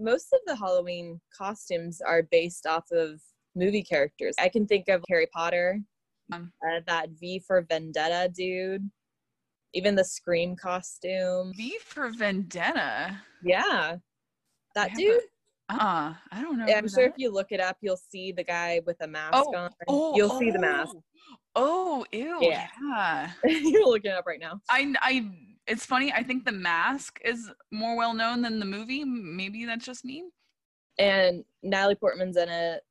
most of the Halloween costumes are based off of movie characters. I can think of Harry Potter, Um. uh, that V for Vendetta dude, even the Scream costume. V for Vendetta. Yeah, that dude. Uh, I don't know. Yeah, I'm sure if you look it up, you'll see the guy with a mask Oh, on. Oh, you'll see the mask. Oh, ew. Yeah. Yeah. You're looking it up right now. I, I, it's funny. I think the mask is more well known than the movie. Maybe that's just me. And Natalie Portman's in it.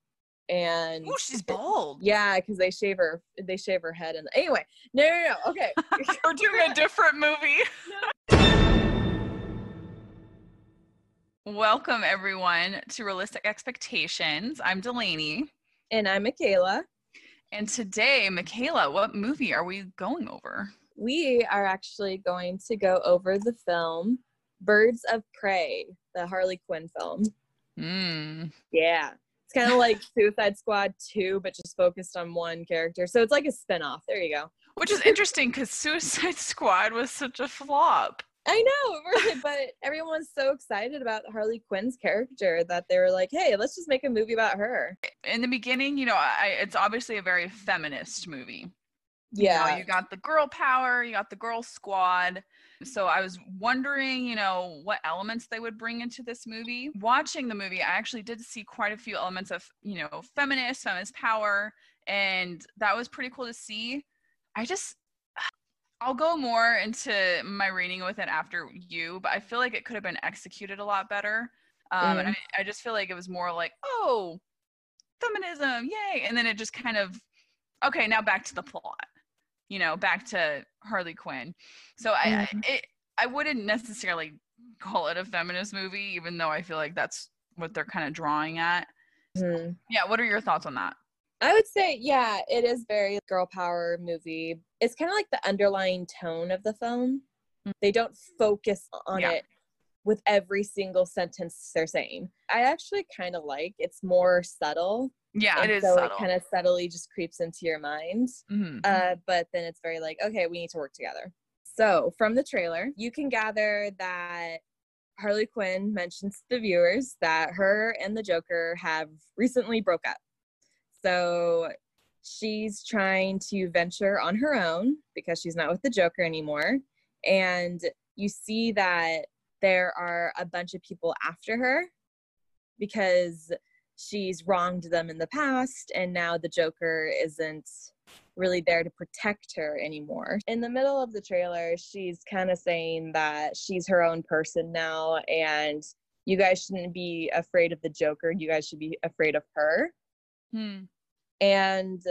And Oh, she's bald. yeah, because they shave her, they shave her head. And anyway, no, no, no. Okay, We're doing a different movie. Welcome, everyone, to Realistic Expectations. I'm Delaney. and I'm Michaela. And today, Michaela, what movie are we going over? We are actually going to go over the film Birds of Prey, the Harley Quinn film. Mm. Yeah. It's kind of like Suicide Squad 2, but just focused on one character. So it's like a spin-off. There you go. Which is interesting because Suicide Squad was such a flop. I know, really, but everyone's so excited about Harley Quinn's character that they were like, hey, let's just make a movie about her. In the beginning, you know, I, it's obviously a very feminist movie. You know, Yeah. you got the girl power, you got the girl squad. So I was wondering, you know, what elements they would bring into this movie. Watching the movie, I actually did see quite a few elements of, you know, feminist, feminist power, and that was pretty cool to see. I just I'll go more into my reading with it after you, but I feel like it could have been executed a lot better. Um, and I, I just feel like it was more like, oh, feminism, yay. And then it just kind of, okay, now back to the plot, you know, back to Harley Quinn. So I, I, it, I wouldn't necessarily call it a feminist movie, even though I feel like that's what they're kind of drawing at. Mhm. Yeah, what are your thoughts on that? I would say, yeah, it is very girl power movie. It's kind of like the underlying tone of the film. Mm. They don't focus on Yeah. it with every single sentence they're saying. I actually kind of like it's more subtle. Yeah, and it is so subtle. it kind of subtly just creeps into your mind. Mhm. Uh, but then it's very like, okay, we need to work together. So from the trailer, you can gather that Harley Quinn mentions to the viewers that her and the Joker have recently broke up. So she's trying to venture on her own because she's not with the Joker anymore. And you see that there are a bunch of people after her because she's wronged them in the past and now the Joker isn't really there to protect her anymore. In the middle of the trailer, she's kind of saying that she's her own person now and you guys shouldn't be afraid of the Joker, you guys should be afraid of her. Hmm. And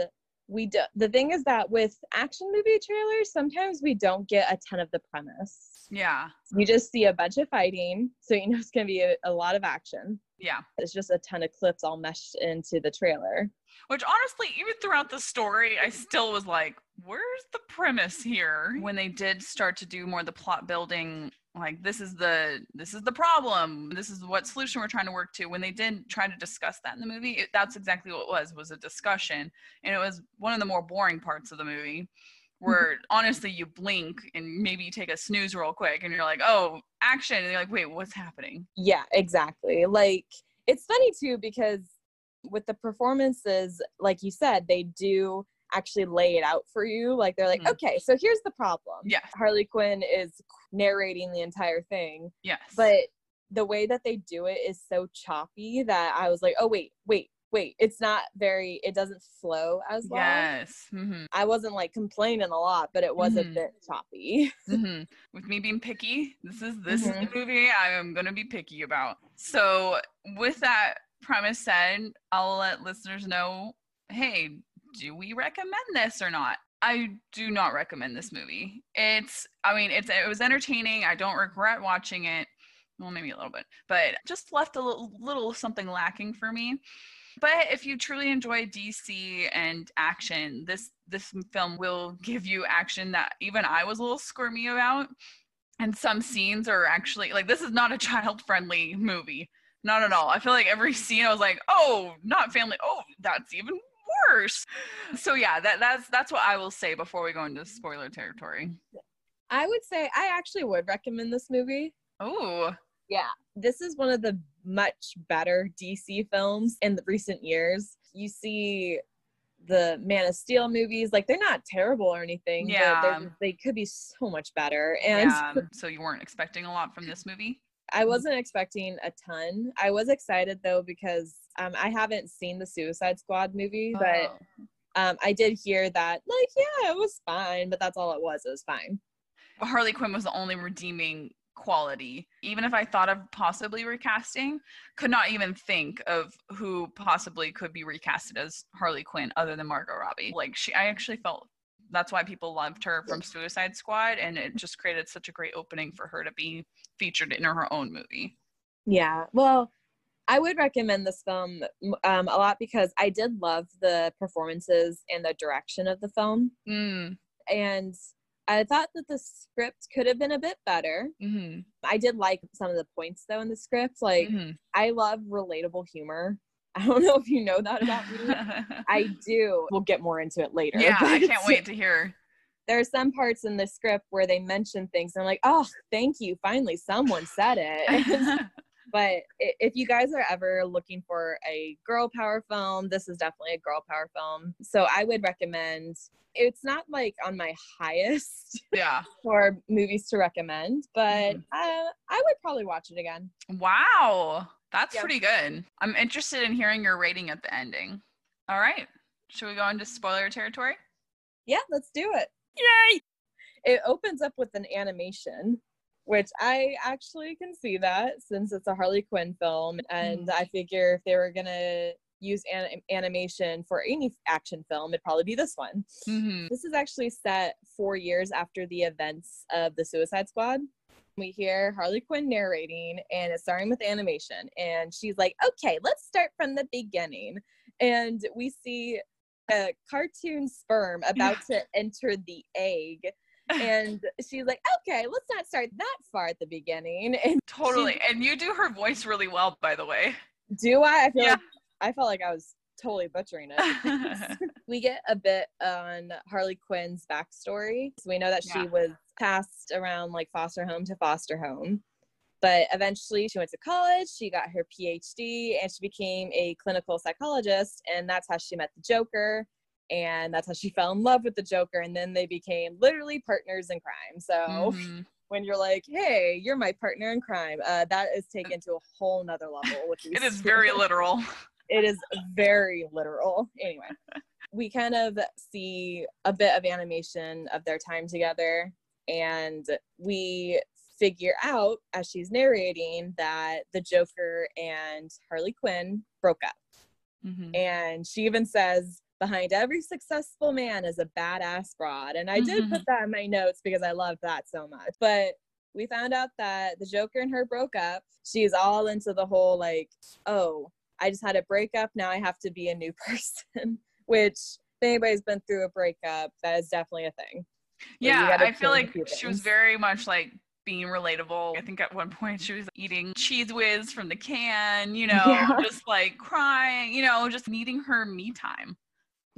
we do, the thing is that with action movie trailers, sometimes we don't get a ton of the premise. Yeah, You just see a bunch of fighting, so you know it's going to be a, a lot of action. Yeah. It's just a ton of clips all meshed into the trailer. Which honestly, even throughout the story, I still was like, where's the premise here? When they did start to do more of the plot building, like this is the this is the problem. This is what solution we're trying to work to. When they did try to discuss that in the movie, it, that's exactly what it was, was a discussion. And it was one of the more boring parts of the movie where honestly you blink and maybe you take a snooze real quick and you're like, oh, action. And you're like, wait, what's happening? Yeah, exactly. Like it's funny too because with the performances, like you said, they do actually lay it out for you. Like they're like, Mhm. okay, so here's the problem. Yeah. Harley Quinn is narrating the entire thing, Yes. but the way that they do it is so choppy that I was like, oh wait, wait, wait. It's not very. It doesn't flow as well. yes. hmm I wasn't like complaining a lot, but it was Mhm. a bit choppy. hmm With me being picky, this is this is the movie I am gonna be picky about. So with that premise said, I'll let listeners know, hey, do we recommend this or not? I do not recommend this movie. It's I mean, it's it was entertaining. I don't regret watching it. Well, maybe a little bit, but just left a little, little something lacking for me. But if you truly enjoy DC and action, this this film will give you action that even I was a little squirmy about. And some scenes are actually like this is not a child friendly movie. Not at all. I feel like every scene I was like, "Oh, not family. Oh, that's even worse." So yeah, that that's that's what I will say before we go into spoiler territory. I would say I actually would recommend this movie. Oh, Yeah, this is one of the much better DC films in the recent years. You see the Man of Steel movies, like they're not terrible or anything, Yeah. but they could be so much better. And yeah. So you weren't expecting a lot from this movie? I wasn't expecting a ton. I was excited though because um, I haven't seen the Suicide Squad movie, but Oh. um, I did hear that, like, yeah, it was fine, but that's all it was. It was fine. Harley Quinn was the only redeeming quality. Even if I thought of possibly recasting, could not even think of who possibly could be recasted as Harley Quinn other than Margot Robbie. Like she I actually felt that's why people loved her from Suicide Squad and it just created such a great opening for her to be featured in her own movie. Yeah. Well, I would recommend this film um, a lot because I did love the performances and the direction of the film. Mm. And I thought that the script could have been a bit better. hmm I did like some of the points though in the script. Like, hmm I love relatable humor. I don't know if you know that about me. I do. We'll get more into it later. yeah, I can't wait to hear. There are some parts in the script where they mention things. And I'm like, oh, thank you. Finally, someone said it. But if you guys are ever looking for a girl power film, this is definitely a girl power film. So I would recommend. It's not like on my highest yeah. for movies to recommend, but Mhm. uh, I would probably watch it again. Wow. That's Yeah. pretty good. I'm interested in hearing your rating at the ending. All right. Should we go into spoiler territory? Yeah, let's do it. Yay! It opens up with an animation, which I actually can see that since it's a Harley Quinn film. And Mhm. I figure if they were going to use an- animation for any action film, it'd probably be this one. hmm This is actually set four years after the events of the Suicide Squad. We hear Harley Quinn narrating, and it's starting with animation. And she's like, okay, let's start from the beginning. And we see a cartoon sperm about to enter the egg. And she's like, okay, let's not start that far at the beginning. And Totally. And you do her voice really well, by the way. do I? I feel Yeah. like I felt like I was totally butchering it. we get a bit on Harley Quinn's backstory. So we know that she Yeah. was passed around like foster home to foster home. But eventually she went to college, she got her PhD, and she became a clinical psychologist. And that's how she met the Joker. And that's how she fell in love with the Joker. And then they became literally partners in crime. So Mhm. when you're like, hey, you're my partner in crime, uh, that is taken to a whole nother level. Which It is very literal. it is very literal. Anyway, we kind of see a bit of animation of their time together, and we figure out as she's narrating that the Joker and Harley Quinn broke up. Mhm. And she even says, Behind every successful man is a badass broad. And I did put mm-hmm. that in my notes because I loved that so much. But we found out that the Joker and her broke up. She's all into the whole like, oh, I just had a breakup. Now I have to be a new person, which if anybody's been through a breakup, that is definitely a thing. Yeah, I feel like she was very much like being relatable. I think at one point she was eating Cheez Whiz from the can, you know, Yeah. just like crying, you know, just needing her me time.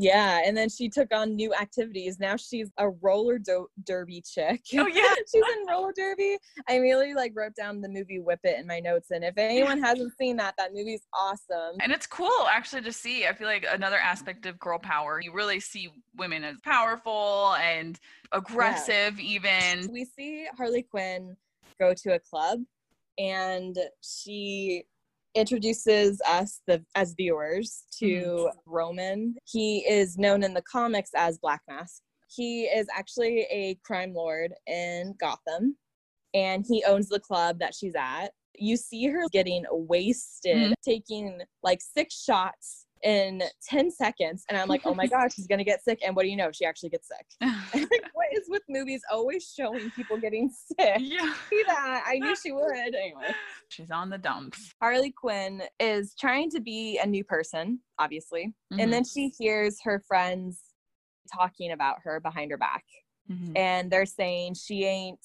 Yeah. And then she took on new activities. Now she's a roller do- derby chick. Oh yeah. she's in roller derby. I immediately like wrote down the movie Whip It in my notes. And if anyone hasn't seen that, that movie's awesome. And it's cool actually to see. I feel like another aspect of girl power, you really see women as powerful and aggressive, even. we see Harley Quinn go to a club and she introduces us the as viewers to Roman. He is known in the comics as Black Mask. He is actually a crime lord in Gotham and he owns the club that she's at. You see her getting wasted, Mhm. taking like six shots in 10 seconds and I'm like, "Oh my gosh, she's going to get sick." And what do you know? She actually gets sick. like, what is with movies always showing people getting sick? yeah. See that? I knew she would. Anyway, She's on the dumps. Harley Quinn is trying to be a new person, obviously, Mhm. and then she hears her friends talking about her behind her back, Mhm. and they're saying she ain't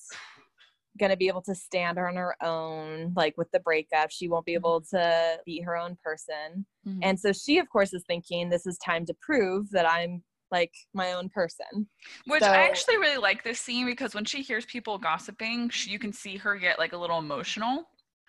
gonna be able to stand on her own like with the breakup she won't be able to be her own person Mhm. and so she of course is thinking this is time to prove that i'm like my own person Which So- I actually really like this scene because when she hears people gossiping, she, you can see her get like a little emotional.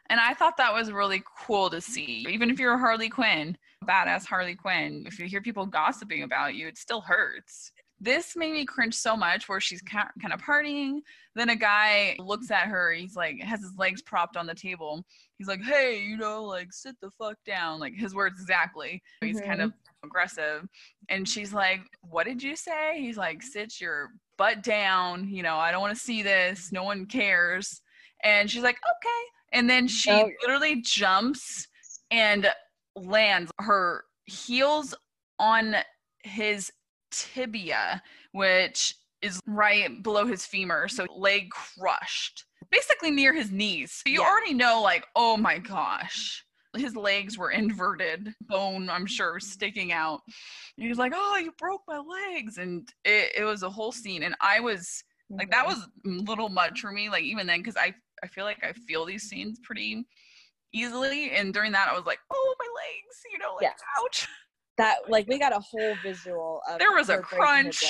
And I thought that was really cool to see. Even if you're a Harley Quinn, badass Harley Quinn, if you hear people gossiping about you, it still hurts. This made me cringe so much where she's kind of partying. Then a guy looks at her. He's like, has his legs propped on the table. He's like, hey, you know, like sit the fuck down. Like his words exactly. He's mm-hmm. kind of aggressive. And she's like, what did you say? He's like, sit your butt down. You know, I don't want to see this. No one cares. And she's like, okay. And then she oh. literally jumps and lands her heels on his tibia, which is right below his femur. So mm-hmm. leg crushed, basically near his knees. So you yeah. already know, like, oh my gosh. His legs were inverted, bone, I'm sure, sticking out. And he was like, Oh, you broke my legs. And it, it was a whole scene. And I was like, that mm-hmm. was a little much for me, like, even then, because I, I feel like I feel these scenes pretty easily. And during that, I was like, Oh, my legs, you know, like, yeah. ouch that like we got a whole visual of there was a crunch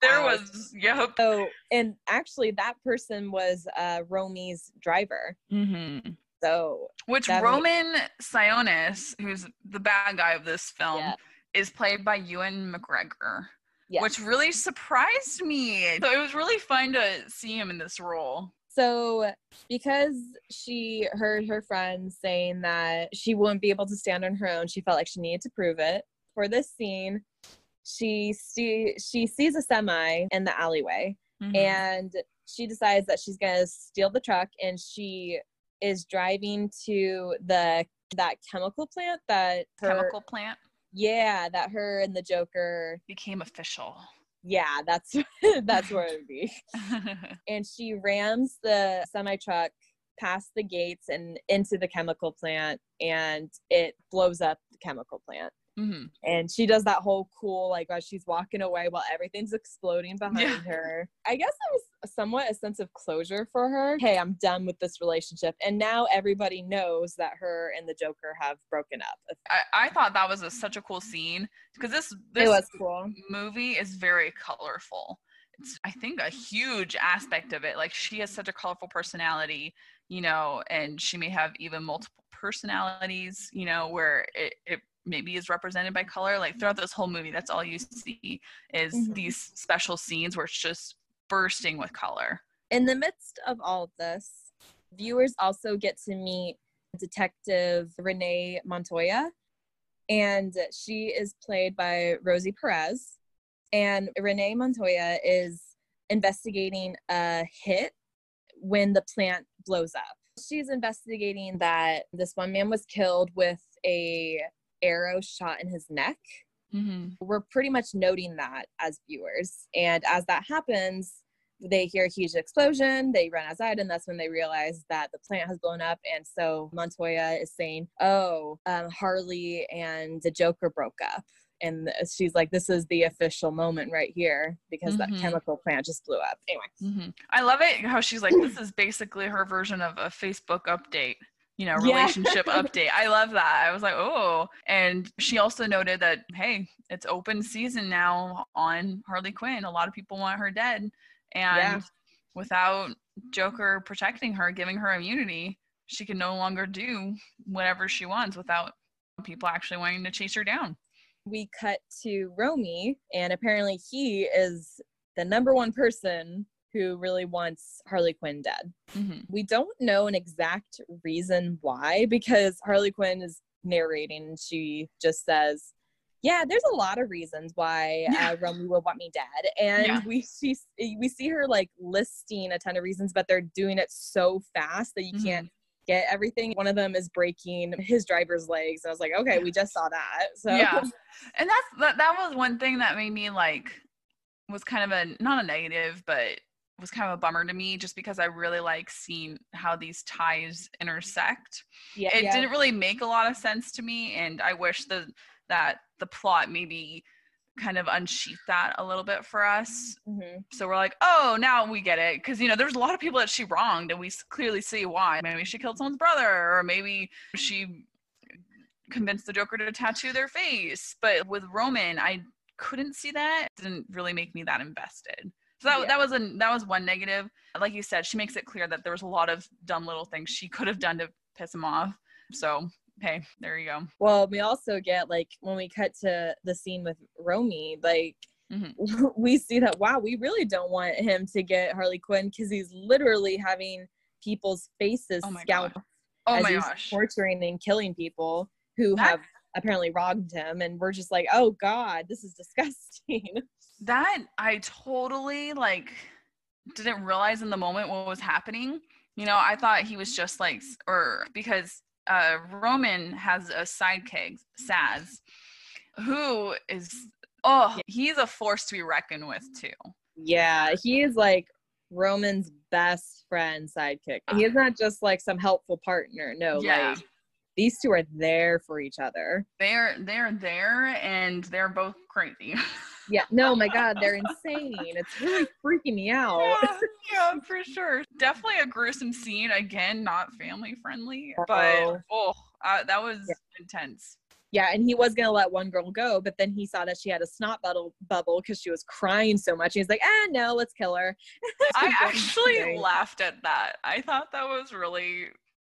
there out. was yep so and actually that person was uh romy's driver mm-hmm. so which roman sionis who's the bad guy of this film yeah. is played by ewan mcgregor yes. which really surprised me so it was really fun to see him in this role so, because she heard her friends saying that she wouldn't be able to stand on her own, she felt like she needed to prove it for this scene, she see she sees a semi in the alleyway mm-hmm. and she decides that she's gonna steal the truck and she is driving to the that chemical plant that her, chemical plant? Yeah that her and the joker became official. Yeah that's that's where it would be. And she rams the semi truck past the gates and into the chemical plant and it blows up the chemical plant Mm-hmm. And she does that whole cool, like, as she's walking away while everything's exploding behind yeah. her. I guess it was somewhat a sense of closure for her. Hey, I'm done with this relationship. And now everybody knows that her and the Joker have broken up. I, I thought that was a, such a cool scene because this, this cool. movie is very colorful. It's, I think, a huge aspect of it. Like, she has such a colorful personality, you know, and she may have even multiple personalities, you know, where it, it maybe is represented by color like throughout this whole movie that's all you see is mm-hmm. these special scenes where it's just bursting with color in the midst of all of this viewers also get to meet detective renee montoya and she is played by rosie perez and renee montoya is investigating a hit when the plant blows up she's investigating that this one man was killed with a arrow shot in his neck. Mm-hmm. We're pretty much noting that as viewers. And as that happens, they hear a huge explosion, they run outside, and that's when they realize that the plant has blown up. And so Montoya is saying, Oh, um, Harley and the Joker broke up. And she's like, This is the official moment right here because mm-hmm. that chemical plant just blew up. Anyway. Mm-hmm. I love it how she's like, This is basically her version of a Facebook update you know, relationship yeah. update. I love that. I was like, oh. And she also noted that, hey, it's open season now on Harley Quinn. A lot of people want her dead. And yeah. without Joker protecting her, giving her immunity, she can no longer do whatever she wants without people actually wanting to chase her down. We cut to Romy, and apparently he is the number one person who really wants Harley Quinn dead. Mm-hmm. We don't know an exact reason why because Harley Quinn is narrating and she just says, yeah, there's a lot of reasons why uh, Romy would want me dead, and yeah. we see we see her like listing a ton of reasons, but they're doing it so fast that you mm-hmm. can't get everything. One of them is breaking his driver's legs. And I was like, okay, we just saw that. So yeah, and that's that, that was one thing that made me like was kind of a not a negative, but was kind of a bummer to me just because I really like seeing how these ties intersect. Yeah, it yeah. didn't really make a lot of sense to me, and I wish the that the plot maybe kind of unsheath that a little bit for us. Mm-hmm. So we're like, oh, now we get it. Because, you know, there's a lot of people that she wronged, and we clearly see why. Maybe she killed someone's brother, or maybe she convinced the Joker to tattoo their face. But with Roman, I couldn't see that. It didn't really make me that invested. So that, yeah. that was a that was one negative. Like you said, she makes it clear that there was a lot of dumb little things she could have done to piss him off. So hey, there you go. Well, we also get like when we cut to the scene with Romy, like Mhm. we see that wow, we really don't want him to get Harley Quinn because he's literally having people's faces Oh Oh as my he's gosh. torturing and killing people who That- have apparently wronged him, and we're just like, oh god, this is disgusting. That I totally like didn't realize in the moment what was happening. You know, I thought he was just like or because uh Roman has a sidekick, Zsasz, who is oh, he's a force to be reckoned with too. yeah, he is like Roman's best friend sidekick. He is not just like some helpful partner. No, Yeah. like these two are there for each other. They're they're there and they're both crazy. Yeah, no, my God, they're insane. It's really freaking me out. yeah, yeah, for sure. Definitely a gruesome scene. Again, not family friendly, but oh, uh, that was Yeah. intense. Yeah, and he was gonna let one girl go, but then he saw that she had a snot bubble bubble because she was crying so much. He's like, ah, no, let's kill her. I actually laughed at that. I thought that was really.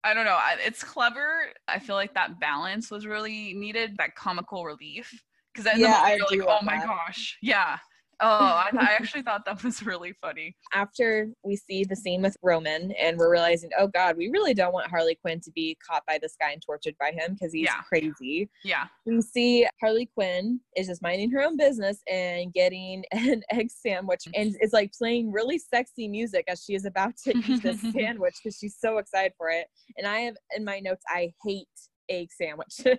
I don't know. It's clever. I feel like that balance was really needed. That comical relief. Because then Yeah, the I you're like, oh my that. gosh, yeah. Oh, I, I actually thought that was really funny. After we see the scene with Roman, and we're realizing, oh God, we really don't want Harley Quinn to be caught by this guy and tortured by him because he's Yeah. crazy. Yeah. We see Harley Quinn is just minding her own business and getting an egg sandwich and is like playing really sexy music as she is about to eat this sandwich because she's so excited for it. And I have in my notes, I hate egg sandwiches.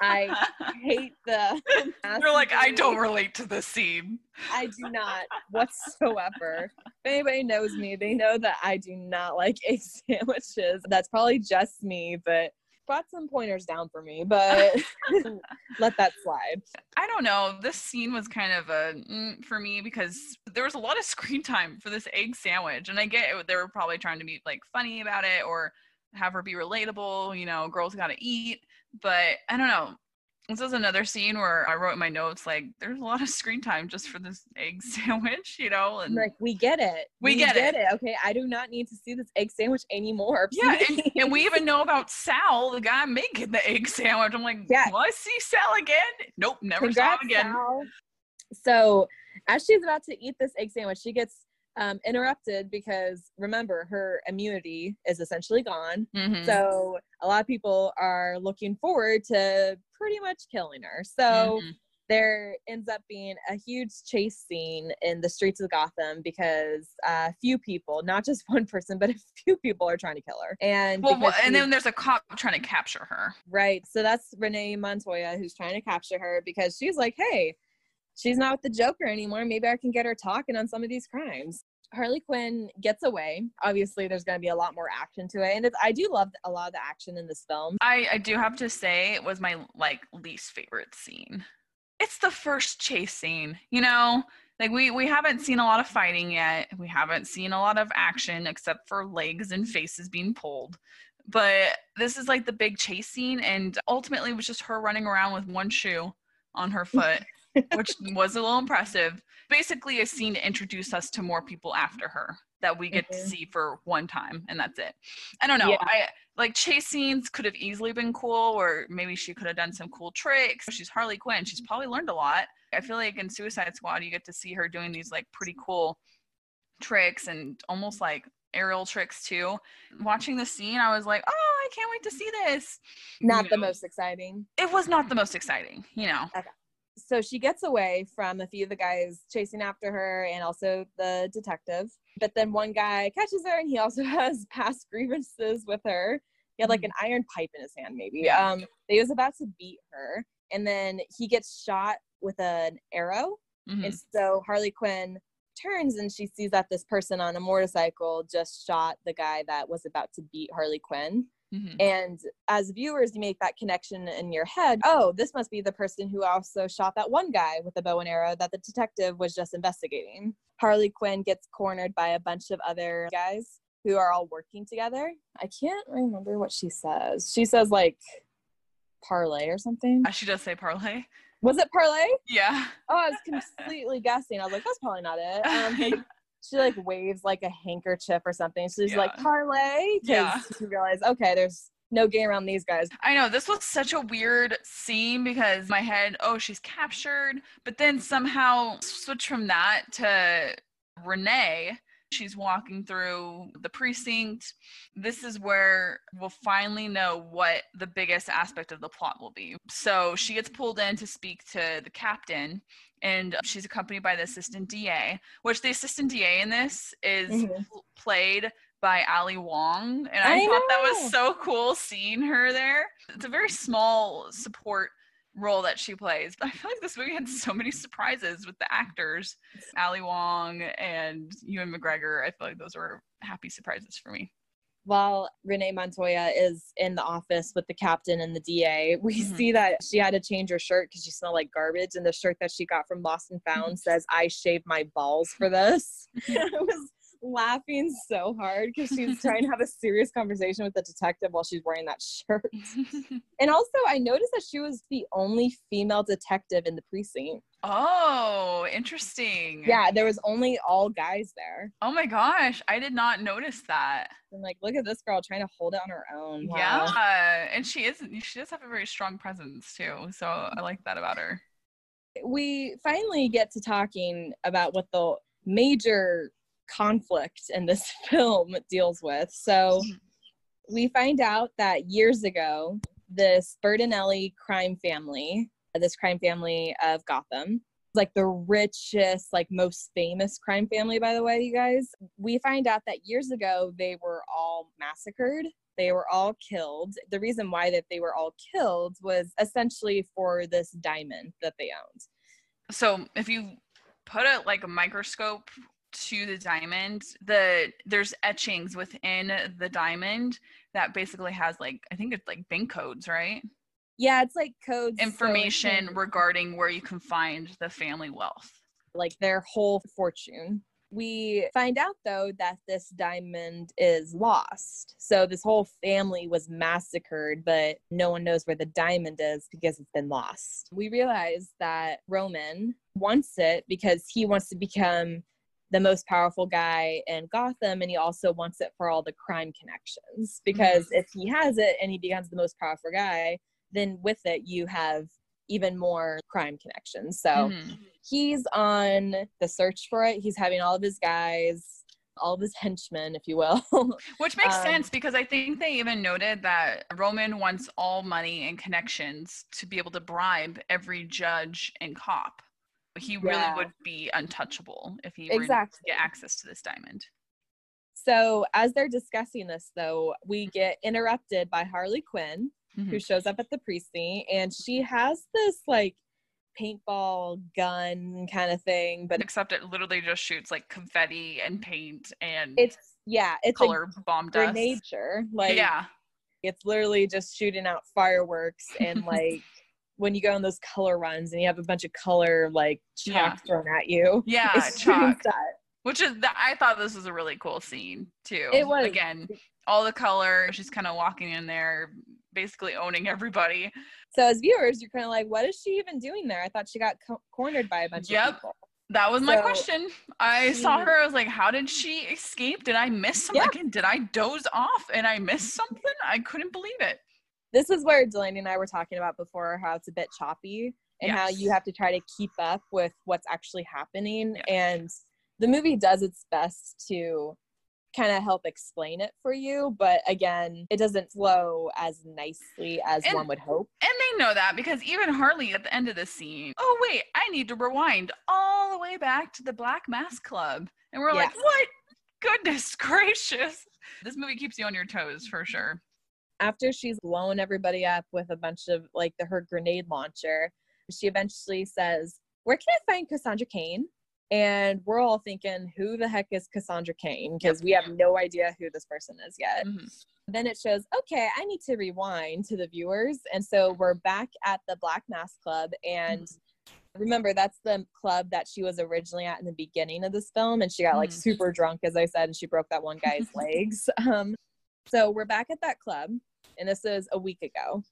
I hate the. You're like, I don't relate to this scene. I do not whatsoever. If anybody knows me, they know that I do not like egg sandwiches. That's probably just me, but brought some pointers down for me, but let that slide. I don't know. This scene was kind of a mm, for me because there was a lot of screen time for this egg sandwich, and I get it, they were probably trying to be like funny about it or have her be relatable. You know, girls got to eat, but I don't know. This is another scene where I wrote in my notes like, "There's a lot of screen time just for this egg sandwich," you know, and Like we get it. We get it. Okay, I do not need to see this egg sandwich anymore. yeah, and, and we even know about Sal, the guy making the egg sandwich. I'm like, Yeah. "Will I see Sal again?" Nope, never Congrats, saw him again. Sal. So, as she's about to eat this egg sandwich, she gets um, interrupted because remember, her immunity is essentially gone. Mhm. So, a lot of people are looking forward to pretty much killing her. So, Mhm. there ends up being a huge chase scene in the streets of Gotham because a few people, not just one person, but a few people are trying to kill her. And Well, wha- and she- then there's a cop trying to capture her. Right. So that's Renee Montoya who's trying to capture her because she's like, hey, she's not with the Joker anymore. Maybe I can get her talking on some of these crimes. Harley Quinn gets away. Obviously, there's going to be a lot more action to it, and it's, I do love a lot of the action in this film. I, I do have to say it was my like least favorite scene. It's the first chase scene, you know? Like we we haven't seen a lot of fighting yet. We haven't seen a lot of action except for legs and faces being pulled. But this is like the big chase scene and ultimately it was just her running around with one shoe on her foot, which was a little impressive. Basically a scene to introduce us to more people after her that we get Mhm. to see for one time and that's it. I don't know. Yeah. I like chase scenes could have easily been cool or maybe she could have done some cool tricks she's harley quinn she's probably learned a lot i feel like in suicide squad you get to see her doing these like pretty cool tricks and almost like aerial tricks too watching the scene i was like oh i can't wait to see this Not You the most exciting. it was not the most exciting you know So she gets away from a few of the guys chasing after her and also the detective. But then one guy catches her and he also has past grievances with her. He had like an iron pipe in his hand, maybe. Yeah. Um, he was about to beat her. And then he gets shot with an arrow Mhm. And so Harley Quinn turns and she sees that this person on a motorcycle just shot the guy that was about to beat Harley Quinn. Mhm. And as viewers, you make that connection in your head. Oh, this must be the person who also shot that one guy with the bow and arrow that the detective was just investigating. Harley Quinn gets cornered by a bunch of other guys who are all working together. I can't remember what she says. She says like parlay or something. Uh, she does say parlay Was it parlay? yeah Oh, I was completely guessing. I was like, that's probably not it. Um, she like waves like a handkerchief or something. She's like parlay because Yeah. she realized okay, there's no game around these guys. I know this was such a weird scene because my head, oh, she's captured, but then somehow switch from that to Renee. She's walking through the precinct. This is where we'll finally know what the biggest aspect of the plot will be. So she gets pulled in to speak to the captain, and she's accompanied by the assistant DA, which the assistant DA in this is Mhm. played by Ali Wong, and I, I thought that was so cool seeing her there. It's a very small support role that she plays. But I feel like this movie had so many surprises with the actors, Ali Wong and Ewan McGregor. I feel like those were happy surprises for me. While Renee Montoya is in the office with the captain and the DA, we Mhm. see that she had to change her shirt because she smelled like garbage, and the shirt that she got from Lost and Found says "I shaved my balls for this." I was laughing so hard because she's trying to have a serious conversation with the detective while she's wearing that shirt. And also, I noticed that she was the only female detective in the precinct. Oh, interesting. Yeah, there was only all guys there. Oh my gosh, I did not notice that. I'm like, look at this girl trying to hold it on her own. Wow. Yeah, and she is she does have a very strong presence too. So I like that about her. we finally get to talking about what the major conflict in this film deals with. So Mhm. we find out that years ago, this Bertinelli crime family, this crime family of Gotham, like the richest, like most famous crime family, by the way, you guys. We find out that years ago they were all massacred. They were all killed. The reason why that they were all killed was essentially for this diamond that they owned. So if you put a like a microscope to the diamond, the there's etchings within the diamond that basically has like I think it's like bank codes, right? Yeah, it's like codes. Information can- regarding where you can find the family wealth. like their whole fortune. We find out though that this diamond is lost. So this whole family was massacred, but no one knows where the diamond is because it's been lost. We realize that Roman wants it because he wants to become the most powerful guy in Gotham and he also wants it for all the crime connections. Because mm-hmm. if he has it and he becomes the most powerful guy, then with it you have even more crime connections. So Mhm. he's on the search for it. He's having all of his guys, all of his henchmen, if you will. Which makes Um, sense because I think they even noted that Roman wants all money and connections to be able to bribe every judge and cop. He really Yeah. would be untouchable if he were to get access to this diamond. so as they're discussing this, though, we get interrupted by Harley Quinn, Mhm. who shows up at the precinct, and she has this like paintball gun kind of thing, but Except it literally just shoots like confetti and paint and it's yeah, it's color bomb a dust. grenade sure. Like yeah. it's literally just shooting out fireworks and like when you go on those color runs and you have a bunch of color like chalk Yeah. thrown at you. Yeah, it's chalk. that. Which is that I thought this was a really cool scene too. It was. again all the color. She's kind of walking in there, basically owning everybody. So as viewers, you're kind of like, what is she even doing there? I thought she got co- cornered by a bunch Yep. of people. That was my So, question. I saw her. I was like, "How did she escape? Did I miss something? Yeah. Did I doze off and I missed something? I couldn't believe it." This is where Delaney and I were talking about before how it's a bit choppy and how you have to try to keep up with what's actually happening. Yes. And the movie does its best to kind of help explain it for you. But again, it doesn't flow as nicely as And- one would hope. And they know that because even Harley at the end of the scene, oh wait, I need to rewind all the way back to the Black Mask Club, and we're like, "What? Goodness gracious!" This movie keeps you on your toes for sure. after she's blown everybody up with a bunch of like the her grenade launcher, she eventually says, "Where can I find Cassandra Cain?" And we're all thinking, "Who the heck is Cassandra Cain?" Because we have no idea who this person is yet. Mhm. Then it shows, okay, I need to rewind to the viewers, and so we're back at the Black Mask Club, and. Remember, that's the club that she was originally at in the beginning of this film, and she got like Mhm. super drunk, as I said, and she broke that one guy's legs. Um, so we're back at that club, and this is a week ago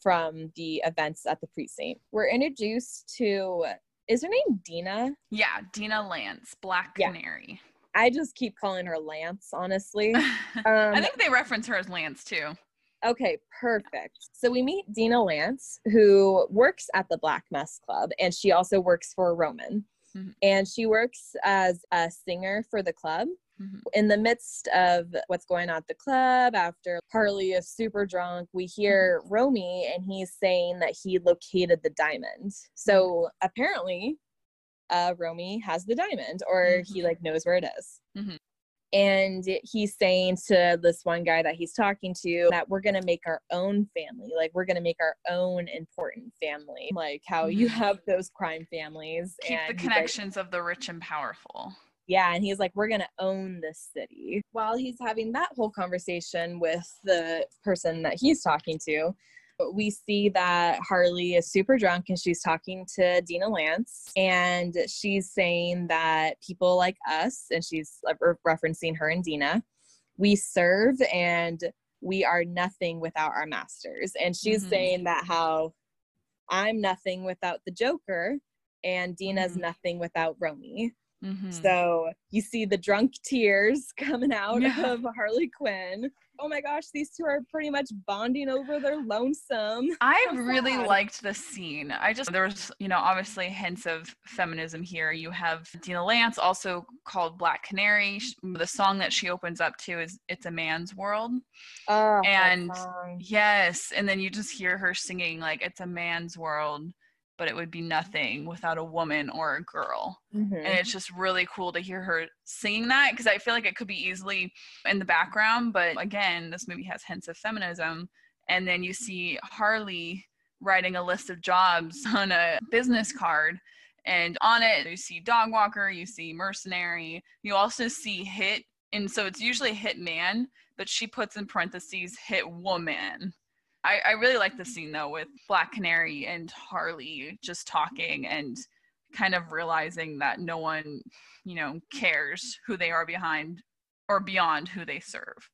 from the events at the precinct. We're introduced to is her name Dinah? Yeah, Dinah Lance, Black Yeah. Canary. I just keep calling her Lance, honestly. Um, I think they reference her as Lance too. Okay, perfect. So we meet Dinah Lance, who works at the Black Mask Club, and she also works for Roman. Mhm. And she works as a singer for the club. Mhm. In the midst of what's going on at the club, after Harley is super drunk, we hear Romy, and he's saying that he located the diamond. So apparently, uh, Romy has the diamond, or he Mhm. like knows where it is Mhm. and he's saying to this one guy that he's talking to that we're going to make our own family like we're going to make our own important family like how you Mhm. have those crime families Keep the and he's like- connections of the rich and powerful. Yeah and he's like we're going to own this city while he's having that whole conversation with the person that he's talking to we see that Harley is super drunk and she's talking to Dinah Lance and she's saying that people like us and she's referencing her and Dinah we serve and we are nothing without our masters and she's Mhm. saying that how I'm nothing without the Joker and Dinah's Mhm. nothing without Romy Mhm. so you see the drunk tears coming out Yeah. of Harley Quinn. Oh my gosh, these two are pretty much bonding over their lonesome. I so really sad. liked the scene. I just there was, you know, obviously hints of feminism here. You have Dinah Lance, also called Black Canary. The song that she opens up to is "It's a Man's World." Oh, And. Yes, and then you just hear her singing like "It's a man's world, but it would be nothing without a woman or a girl." Mhm. and it's just really cool to hear her singing that because I feel like it could be easily in the background, but again, this movie has hints of feminism. And then you see Harley writing a list of jobs on a business card, and on it you see dog walker, you see mercenary, you also see hit, and so it's usually hit man, but she puts in parentheses hit woman. I, I really like the scene though with Black Canary and Harley just talking and kind of realizing that no one, you know, cares who they are behind or beyond who they serve.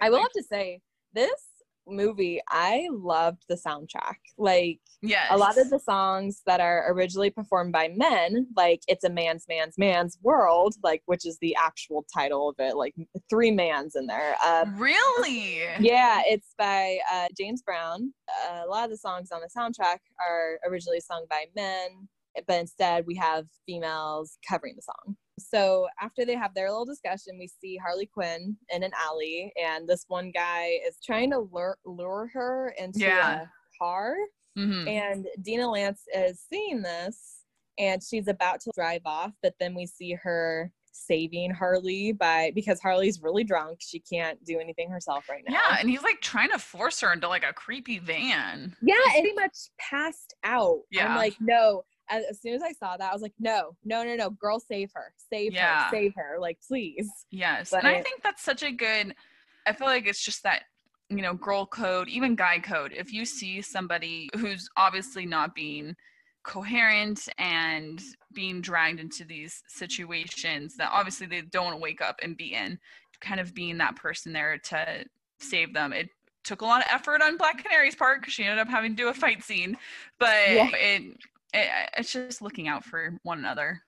I will have to say, this movie, I loved the soundtrack. Like yes. a lot of the songs that are originally performed by men, like It's a Man's Man's Man's World, like which is the actual title of it, like three mans in there. Um, really yeah, it's by uh, James Brown. Uh, a lot of the songs on the soundtrack are originally sung by men, but instead we have females covering the song. So after they have their little discussion, we see Harley Quinn in an alley, and this one guy is trying to lure, lure her into Yeah. a car. Mhm. And Dinah Lance is seeing this, and she's about to drive off, but then we see her saving Harley by because Harley's really drunk. She can't do anything herself right now. yeah and he's like trying to force her into like a creepy van Yeah, and pretty much passed out. Yeah. I'm like, no. As, as soon as I saw that, I was like, no, no, no, no, girl, save her, save Yeah. her, save her, like, please. yes But and i think that's such a good i feel like it's just that you know girl code even guy code if you see somebody who's obviously not being coherent and being dragged into these situations that obviously they don't wake up and be in kind of being that person there to save them it took a lot of effort on black canary's part because she ended up having to do a fight scene but Yeah. it, it it's just looking out for one another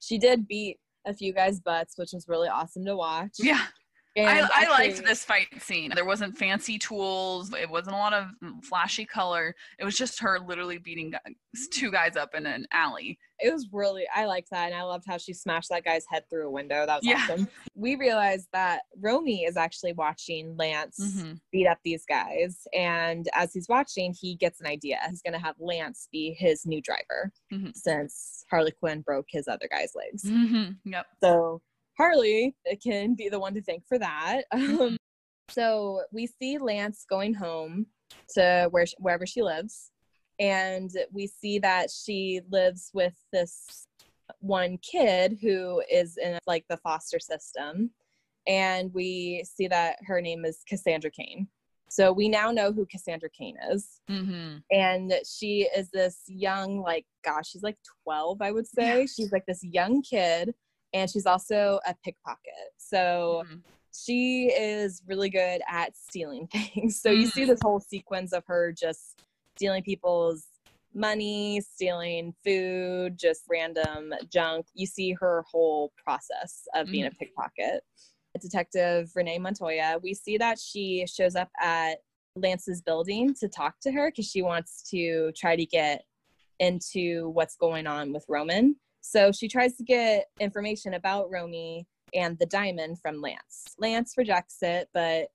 She did beat a few guys' butts, which was really awesome to watch. yeah And I, I liked this fight scene. There wasn't fancy tools. It wasn't a lot of flashy color. It was just her literally beating guys, two guys up in an alley. it was really I liked that and I loved how she smashed that guy's head through a window. That was Yeah. awesome. We realized that Romy is actually watching Lance Mhm. beat up these guys and as he's watching he gets an idea. He's gonna have Lance be his new driver Mhm. since Harley Quinn broke his other guy's legs. Mhm. Yep. So Harley can be the one to thank for that. Mm-hmm. Um, so we see Lance going home to where sh- wherever she lives, and we see that she lives with this one kid who is in like the foster system, and we see that her name is Cassandra Cain. So we now know who Cassandra Cain is hmm and she is this young like gosh she's like 12 i would say Yeah. she's like this young kid and she's also a pickpocket so Mhm. she is really good at stealing things so you see Mhm. this whole sequence of her just stealing people's money, stealing food, just random junk. You see her whole process of being Mhm. a pickpocket. Detective Renee Montoya, we see that she shows up at Lance's building to talk to her because she wants to try to get into what's going on with Roman. So she tries to get information about Romy and the diamond from Lance. Lance rejects it, but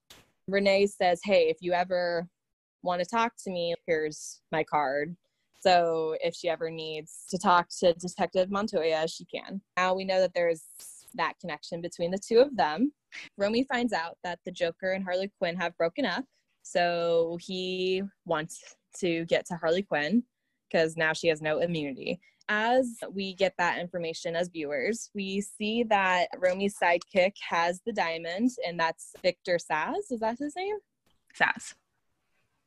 Renee says, Hey, if you ever want to talk to me, here's my card. So if she ever needs to talk to Detective Montoya, she can. Now we know that there's that connection between the two of them. Romy finds out that the Joker and Harley Quinn have broken up. So he wants to get to Harley Quinn because now she has no immunity. As we get that information as viewers, we see that Romy's sidekick has the diamond, and that's Victor Zsasz. Is that his name? Sass.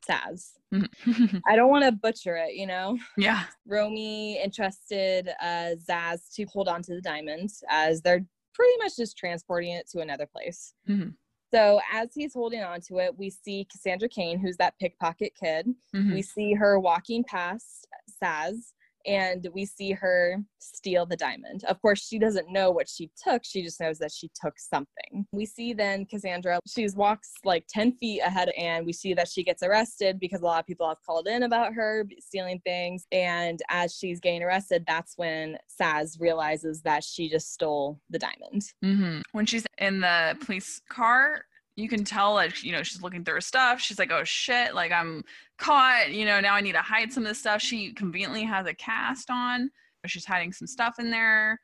Saz. Mhm. I don't want to butcher it, you know? yeah. Romy entrusted uh, Zsasz to hold on to the diamond as they're pretty much just transporting it to another place. Mhm. So as he's holding on to it, we see Cassandra Cain, who's that pickpocket kid. Mhm. We see her walking past Zsasz and we see her steal the diamond. Of course, she doesn't know what she took. She just knows that she took something. We see then Cassandra, she walks like 10 feet ahead and we see that she gets arrested because a lot of people have called in about her stealing things. And as she's getting arrested, that's when Zsasz realizes that she just stole the diamond. hmm When she's in the police car, you can tell like you know she's looking through her stuff. She's like, "Oh shit! Like I'm caught. You know now I need to hide some of this stuff." She conveniently has a cast on, but she's hiding some stuff in there,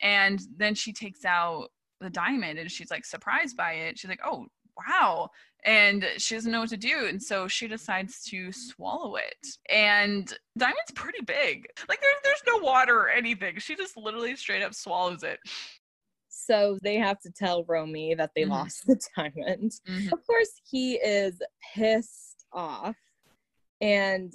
and then she takes out the diamond and she's like surprised by it. She's like, "Oh wow!" And she doesn't know what to do, and so she decides to swallow it. And diamond's pretty big. Like there's there's no water or anything. She just literally straight up swallows it. So they have to tell Romy that they Mhm. lost the diamond. Mhm. Of course, he is pissed off and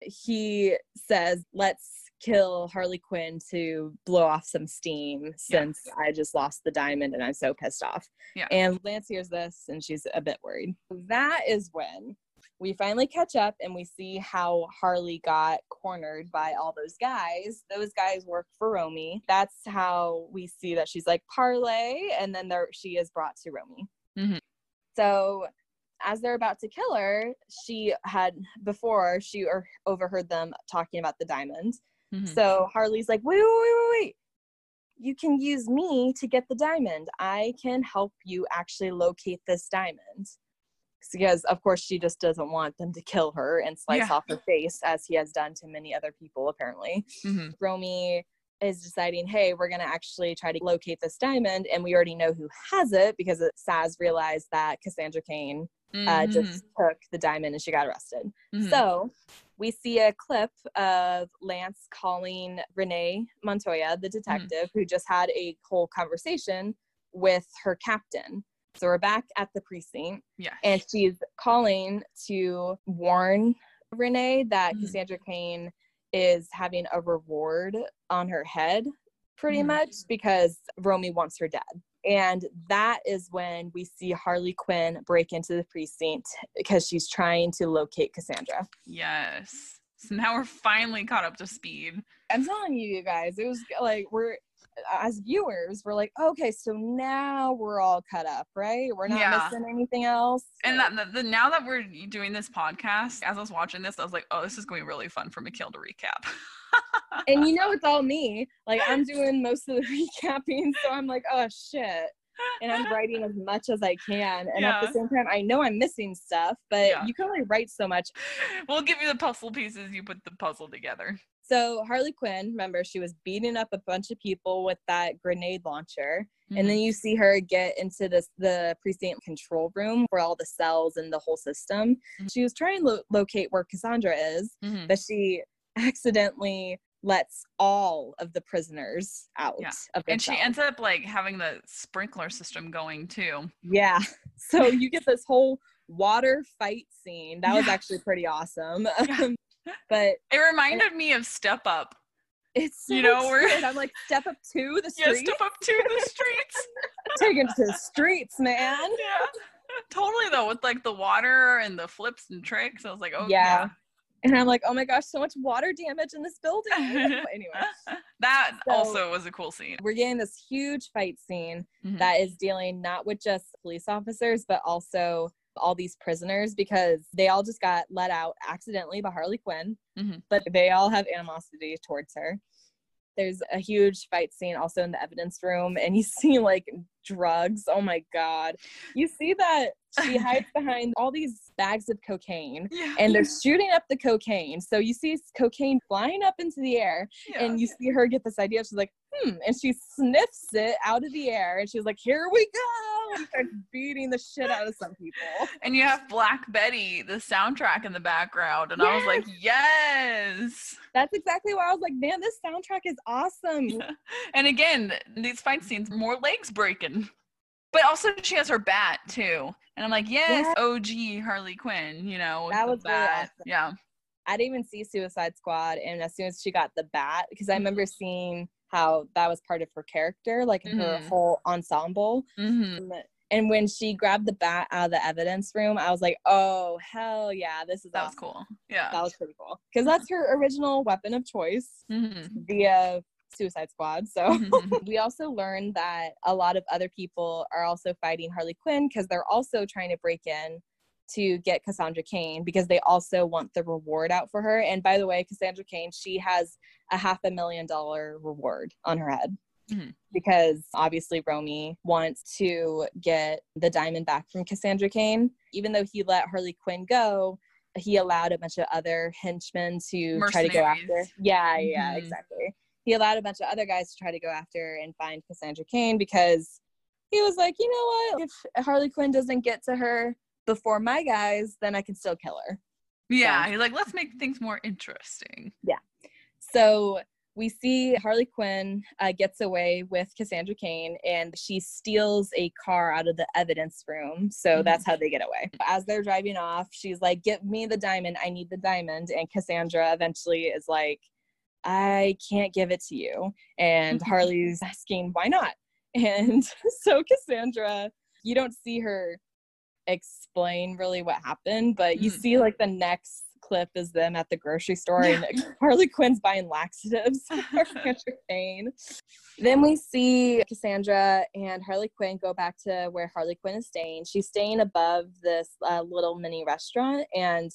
he says, Let's kill Harley Quinn to blow off some steam since I just lost the diamond and I'm so pissed off. Yeah. And Lance hears this and she's a bit worried. That is when we finally catch up and we see how Harley got cornered by all those guys. Those guys work for Romy. That's how we see that she's like parlay, and then there she is brought to Romy. Mhm. So as they're about to kill her, she had before she or overheard them talking about the diamond. Mhm. So Harley's like, wait, wait, wait, wait, wait. You can use me to get the diamond. I can help you actually locate this diamond. Because of course she just doesn't want them to kill her and slice Yeah. off her face as he has done to many other people apparently. Mhm. Romy is deciding, hey, we're gonna actually try to locate this diamond, and we already know who has it because it, Zsasz realized that Cassandra Cain uh, Mhm. just took the diamond and she got arrested. Mhm. So we see a clip of Lance calling Renee Montoya, the detective, who just had a whole conversation with her captain. So we're back at the precinct yeah. and she's calling to warn Renee that Mhm. Cassandra Cain is having a reward on her head, pretty Mhm. much, because Romy wants her dead. And that is when we see Harley Quinn break into the precinct because she's trying to locate Cassandra. Yes. So now we're finally caught up to speed. I'm telling you, you guys, it was like we're as viewers, we're like, okay, so now we're all cut up, right? We're not Yeah. missing anything else. And that, the, the, now that we're doing this podcast, as I was watching this, I was like, oh, this is going to be really fun for Mikhail to recap. and you know it's all me. Like I'm doing most of the recapping, so I'm like, oh shit. And I'm writing as much as I can. And at the same time, I know I'm missing stuff, but Yeah. you can only write so much. we'll give you the puzzle pieces. You put the puzzle together. So Harley Quinn, remember, she was beating up a bunch of people with that grenade launcher. Mm-hmm. And then you see her get into this the precinct control room where all the cells and the whole system. Mhm. She was trying to lo- locate where Cassandra is, Mhm. but she accidentally lets all of the prisoners out Yeah. of the and she ends up like having the sprinkler system going too. Yeah. So you get this whole water fight scene. That was actually pretty awesome. Yeah. Um, but It reminded me of Step Up. it's so You know, we're- I'm like, step up to the streets Yeah. Step Up to the streets. Take him to the streets, man. yeah. Totally though, with like the water and the flips and tricks. I was like, oh Yeah. And I'm like, oh my gosh, so much water damage in this building. anyway, that So- also was a cool scene. we're getting this huge fight scene Mhm. that is dealing not with just police officers, but also all these prisoners because they all just got let out accidentally by Harley Quinn, Mhm. but they all have animosity towards her. There's a huge fight scene also in the evidence room, and you see like drugs. Oh my God. You see that she hides behind all these bags of cocaine yeah. and they're shooting up the cocaine. So you see cocaine flying up into the air, yeah. and you see her get this idea. She's like, hmm, and she sniffs it out of the air, and she's like, here we go, and starts beating the shit out of some people. And you have Black Betty, the soundtrack in the background. And I was like, yes. That's exactly why I was like, man, this soundtrack is awesome. And again, these fight scenes, more legs breaking. But also, she has her bat too. And I'm like, yes, OG Harley Quinn, you know. That was really awesome. Yeah. I didn't even see Suicide Squad, and as soon as she got the bat, because I Mhm. remember seeing how that was part of her character, like in her whole ensemble. hmm Um, And when she grabbed the bat out of the evidence room, I was like, oh, hell yeah, this is That was cool. Yeah. That was pretty cool. Because that's her original weapon of choice hmm via Suicide Squad. So Mhm. we also learned that a lot of other people are also fighting Harley Quinn because they're also trying to break in to get Cassandra Cain because they also want the reward out for her. And by the way, Cassandra Cain, she has a half a million dollar reward on her head. Mhm. Because obviously Romy wants to get the diamond back from Cassandra Cain. Even though he let Harley Quinn go, he allowed a bunch of other henchmen to try to go after. Yeah, yeah, Mhm. exactly. He allowed a bunch of other guys to try to go after and find Cassandra Cain because he was like, you know what? If Harley Quinn doesn't get to her before my guys, then I can still kill her. yeah. So- He's like, let's make things more interesting. Yeah. So we see Harley Quinn uh, gets away with Cassandra Cain and she steals a car out of the evidence room. So Mhm. that's how they get away. As they're driving off, she's like, Give me the diamond. I need the diamond. And Cassandra eventually is like, I can't give it to you. And. Harley's asking, Why not? And so Cassandra, you don't see her explain really what happened, but you Mhm. see like the next clip is them at the grocery store and Harley Quinn's buying laxatives for Cain. Then we see Cassandra and Harley Quinn go back to where Harley Quinn is staying. She's staying above this uh, little mini restaurant, and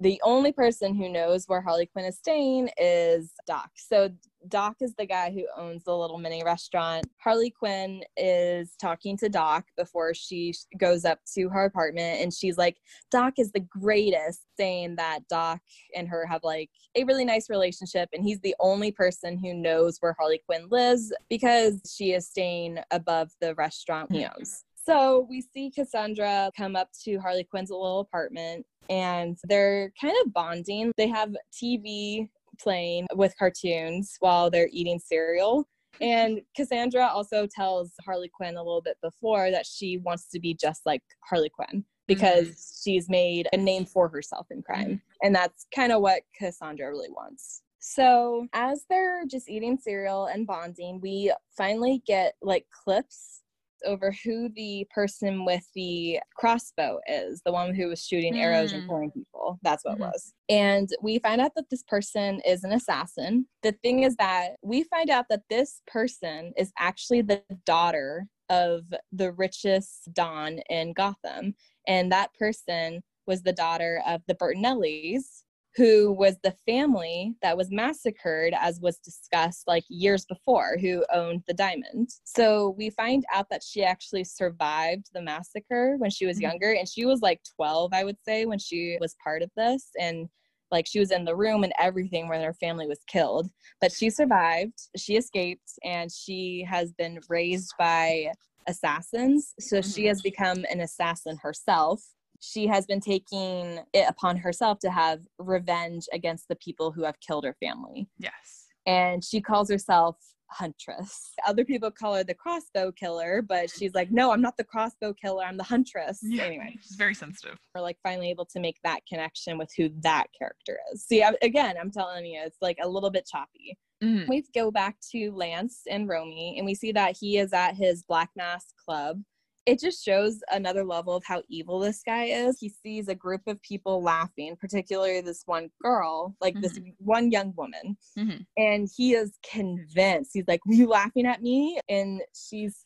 the only person who knows where Harley Quinn is staying is Doc. So Doc is the guy who owns the little mini restaurant. Harley Quinn is talking to Doc before she goes up to her apartment and she's like, Doc is the greatest, saying that Doc and her have like a really nice relationship. And he's the only person who knows where Harley Quinn lives because she is staying above the restaurant he hmm. owns. So we see Cassandra come up to Harley Quinn's little apartment and they're kind of bonding. They have TV playing with cartoons while they're eating cereal. And Cassandra also tells Harley Quinn a little bit before that she wants to be just like Harley Quinn because mm-hmm. she's made a name for herself in crime. Mm-hmm. And that's kind of what Cassandra really wants. So, as they're just eating cereal and bonding, we finally get like clips over who the person with the crossbow is, the one who was shooting arrows and Mm. killing people. That's what Mhm. it was. And we find out that this person is an assassin. The thing is that we find out that this person is actually the daughter of the richest Don in Gotham. And that person was the daughter of the Bertinellis, who was the family that was massacred, as was discussed like years before, who owned the diamond. So we find out that she actually survived the massacre when she was Mhm. younger, and she was like 12, I would say, when she was part of this. And like she was in the room and everything when her family was killed. But she survived, she escaped, and she has been raised by assassins. So she Mhm. has become an assassin herself she has been taking it upon herself to have revenge against the people who have killed her family. Yes. And she calls herself Huntress. Other people call her the crossbow killer, but she's like, no, I'm not the crossbow killer, I'm the Huntress. Yeah. Anyway, She's very sensitive. we're like finally able to make that connection with who that character is. See, I, again, I'm telling you, it's like a little bit choppy. Mhm. We go back to Lance and Romy, and we see that he is at his Black Mask Club. It just shows another level of how evil this guy is. He sees a group of people laughing, particularly this one girl, like this one young woman, Mhm. and he is convinced. He's like, "Were you laughing at me?" And she's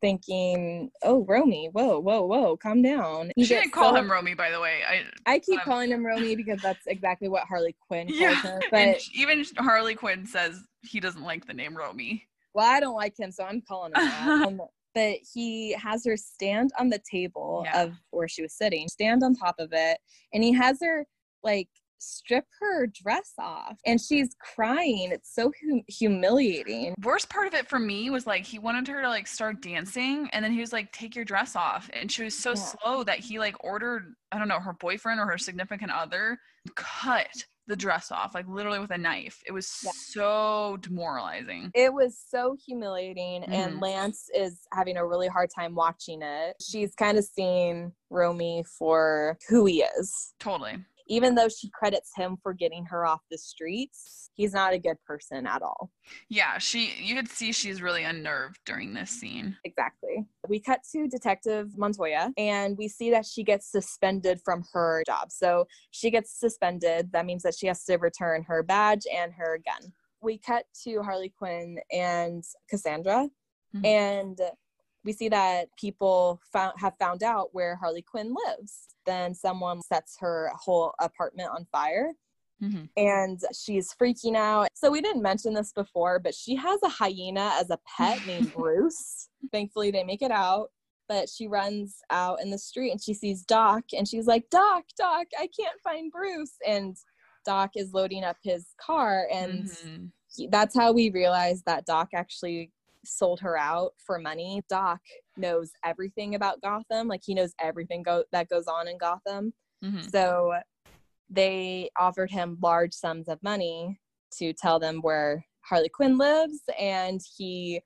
thinking, "Oh, Romy, whoa, whoa, whoa, calm down." He she didn't call so- him Romy, by the way. I I keep um, calling him Romy because that's exactly what Harley Quinn calls yeah, him. But sh- even Harley Quinn says he doesn't like the name Romy. well, I don't like him, so I'm calling him that. but he has her stand on the table Yeah. of where she was sitting, stand on top of it, and he has her like strip her dress off, and she's crying. It's so hum- humiliating. Worst part of it for me was like he wanted her to like start dancing, and then he was like, "Take your dress off," and she was so Yeah. slow that he like ordered I don't know her boyfriend or her significant other cut the dress off like literally with a knife. It was Yeah. so demoralizing. It was so humiliating, and Mhm. Lance is having a really hard time watching it. She's kind of seeing Romy for who he is. Totally. Even though she credits him for getting her off the streets, he's not a good person at all. Yeah, she you could see she's really unnerved during this scene. Exactly. We cut to Detective Montoya and we see that she gets suspended from her job. So she gets suspended. That means that she has to return her badge and her gun. We cut to Harley Quinn and Cassandra Mhm. and we see that people found, have found out where Harley Quinn lives. Then someone sets her whole apartment on fire Mhm. and she's freaking out. So we didn't mention this before, but she has a hyena as a pet named Bruce. Thankfully, they make it out. But she runs out in the street and she sees Doc and she's like, Doc, Doc, I can't find Bruce. And Doc is loading up his car. And Mhm. he- that's how we realize that Doc actually sold her out for money. Doc knows everything about Gotham. Like he knows everything go- that goes on in Gotham. Mhm. So they offered him large sums of money to tell them where Harley Quinn lives, and he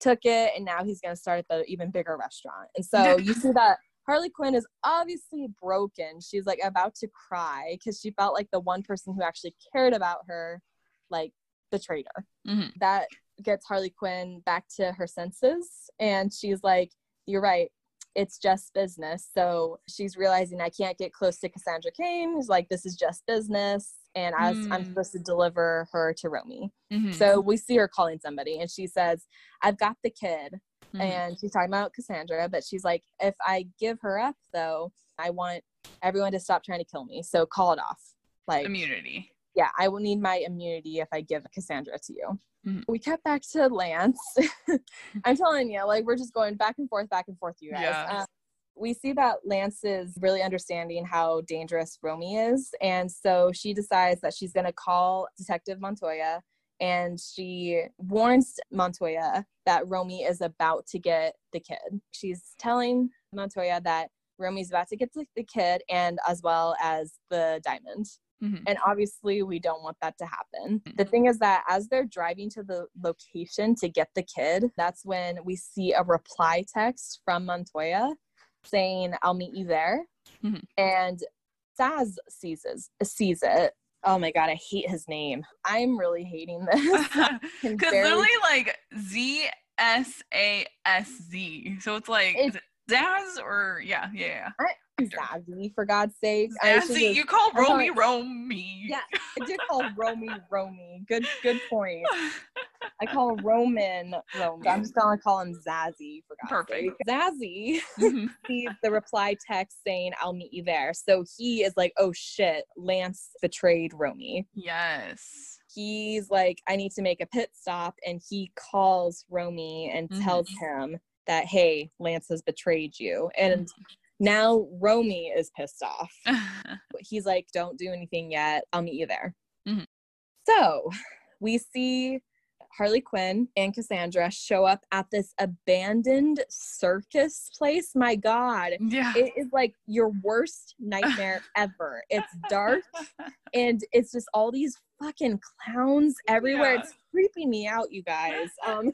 took it, and now he's going to start at the even bigger restaurant. And so you see that Harley Quinn is obviously broken. She's like about to cry because she felt like the one person who actually cared about her, like, betrayed her. Mhm. That gets Harley Quinn back to her senses, and she's like, "You're right it's just business. So she's realizing I can't get close to Cassandra Cain. She's like, this is just business. And I was, I'm Mm. supposed to deliver her to Romy. Mhm. So we see her calling somebody and she says, I've got the kid. Mhm. And she's talking about Cassandra, but she's like, if I give her up though, I want everyone to stop trying to kill me. So call it off. Like, immunity. Yeah, I will need my immunity if I give Cassandra to you. Mhm. We cut back to Lance. I'm telling you, like we're just going back and forth, back and forth, you guys. Yeah. Um, we see that Lance is really understanding how dangerous Romy is, and so she decides that she's going to call Detective Montoya, and she warns Montoya that Romy is about to get the kid. She's telling Montoya that Romy's about to get the, the kid, and as well as the diamond. Mhm. And obviously, we don't want that to happen. The thing is that as they're driving to the location to get the kid, that's when we see a reply text from Montoya saying, I'll meet you there. Mhm. And Zsasz sees, it- sees it. Oh my God, I hate his name. I'm really hating this. Because literally, like Z S A S Z. So it's like It's- Zaz or yeah, yeah, yeah, Zazzy, for God's sake. Zazzy, you call Romy Romy. Yeah, I did call Romy Romy. Good, good point. I call Roman Roman. I'm just gonna call him Zazzy for God's Perfect. sake. Zazzy Mhm. sees the reply text saying, I'll meet you there. So he is like, oh shit, Lance betrayed Romy. yes. He's like, I need to make a pit stop. And he calls Romy and Mhm. tells him that, hey, Lance has betrayed you. And now Romy is pissed off. He's like, don't do anything yet. I'll meet you there. Mhm. So we see Harley Quinn and Cassandra show up at this abandoned circus place. My God. yeah. It is like your worst nightmare ever. It's dark and it's just all these fucking clowns everywhere. Yeah. It's creeping me out, you guys. Um,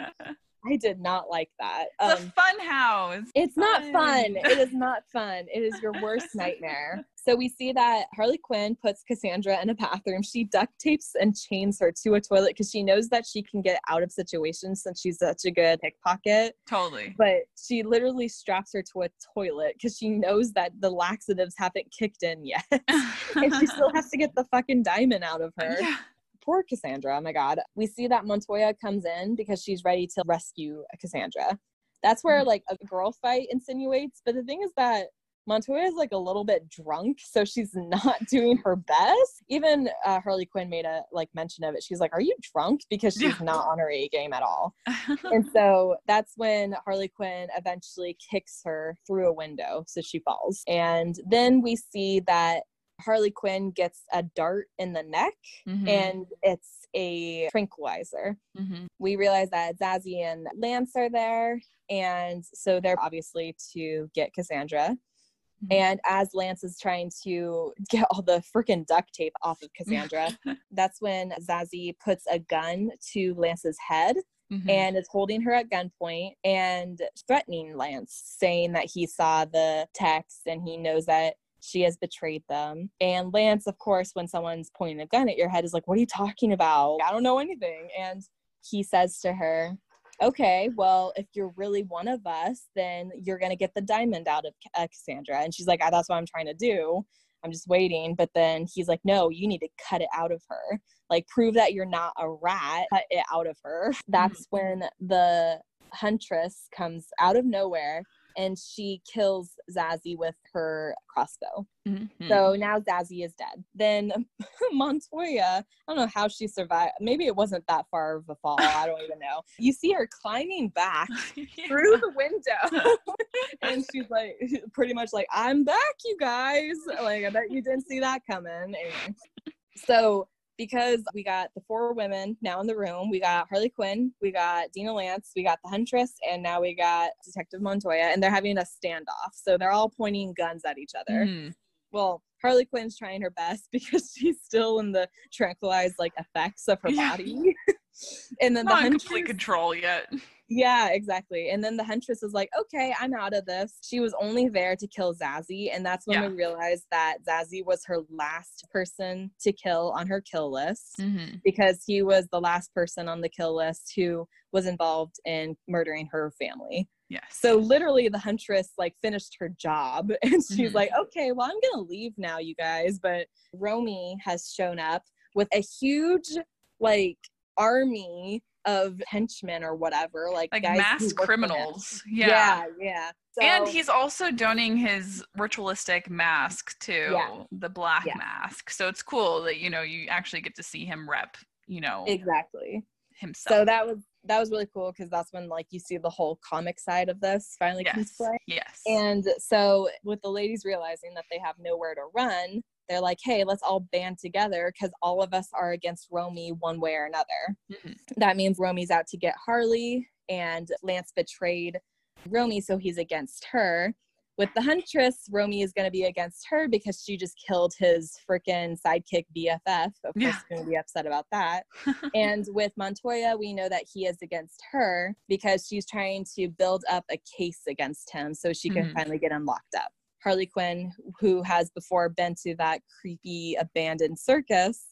I did not like that. It's a um, fun house. It's not Fun. fun. It is not fun. It is your worst nightmare. So we see that Harley Quinn puts Cassandra in a bathroom. She duct tapes and chains her to a toilet because she knows that she can get out of situations since she's such a good pickpocket. Totally. But she literally straps her to a toilet because she knows that the laxatives haven't kicked in yet. and she still has to get the fucking diamond out of her. Yeah. Poor Cassandra. Oh my God. We see that Montoya comes in because she's ready to rescue Cassandra. That's where Mhm. like a girl fight insinuates. But the thing is that Montoya is like a little bit drunk, so she's not doing her best. Even uh, Harley Quinn made a like mention of it. She's like, "Are you drunk?" Because she's not on her A game at all. And so that's when Harley Quinn eventually kicks her through a window, so she falls. And then we see that Harley Quinn gets a dart in the neck, Mhm. and it's a tranquilizer. Mhm. We realize that Zazie and Lance are there, and so they're obviously to get Cassandra. Mhm. And as Lance is trying to get all the freaking duct tape off of Cassandra, that's when Zazie puts a gun to Lance's head Mhm. and is holding her at gunpoint and threatening Lance, saying that he saw the text and he knows that she has betrayed them. And Lance, of course, when someone's pointing a gun at your head, is like, What are you talking about? I don't know anything. And he says to her, Okay, well, if you're really one of us, then you're going to get the diamond out of uh, Cassandra. And she's like, "Ah, That's what I'm trying to do. I'm just waiting. But then he's like, No, you need to cut it out of her like prove that you're not a rat cut it out of her that's when the huntress comes out of nowhere and she kills Zazie with her crossbow. Mhm. So now Zazie is dead. Then Montoya, I don't know how she survived. Maybe it wasn't that far of a fall. I don't even know. You see her climbing back through the window and she's like pretty much like i'm back you guys like i bet you didn't see that coming anyway so because we got the four women now in the room we got harley quinn we got dinah lance we got the huntress and now we got detective montoya and they're having a standoff so they're all pointing guns at each other Mhm. well harley quinn's trying her best because she's still in the tranquilized like effects of her Yeah. body and then the Not in huntress complete control yet. Yeah, exactly. And then the huntress is like, okay, I'm out of this. She was only there to kill Zazie. And that's when Yeah. we realized that Zazie was her last person to kill on her kill list Mhm. because he was the last person on the kill list who was involved in murdering her family. Yes. So literally the huntress like finished her job and she's Mhm. like, okay, well, I'm going to leave now, you guys. But Romy has shown up with a huge like army of henchmen or whatever, like, like guys mass work for him. criminals. Yeah. Yeah, yeah. and he's also donning his ritualistic mask to Yeah. the black Yeah. mask. So it's cool that you know you actually get to see him rep, you know, exactly. himself. So that was that was really cool because that's when like you see the whole comic side of this finally comes yes. to play. Yes. And so, with the ladies realizing that they have nowhere to run, they're like, hey, let's all band together because all of us are against Romy one way or another. Mhm. That means Romy's out to get Harley, and Lance betrayed Romy, so he's against her. With the Huntress, Romy is going to be against her because she just killed his freaking sidekick BFF. Of course, Yeah. he's going to be upset about that. and with Montoya, we know that he is against her because she's trying to build up a case against him so she can Mhm. finally get him locked up. Harley Quinn, who has before been to that creepy abandoned circus,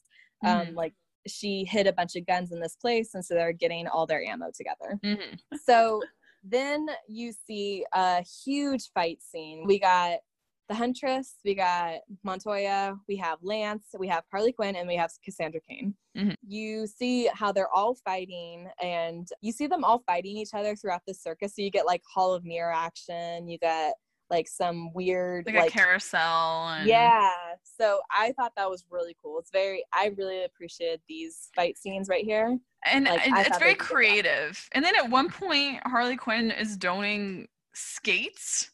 um, Mhm. like she hid a bunch of guns in this place, and so they're getting all their ammo together. Mhm. So then you see a huge fight scene. We got the Huntress, we got Montoya, we have Lance, we have Harley Quinn, and we have Cassandra Cain. Mhm. You see how they're all fighting, and you see them all fighting each other throughout the circus. So you get like Hall of Mirror action, you get like some weird like, like, a carousel. And yeah. So I thought that was really cool. It's very I really appreciated these fight scenes right here. and Like, it- it's very they did that. creative. And then at one point, Harley Quinn is doning skates,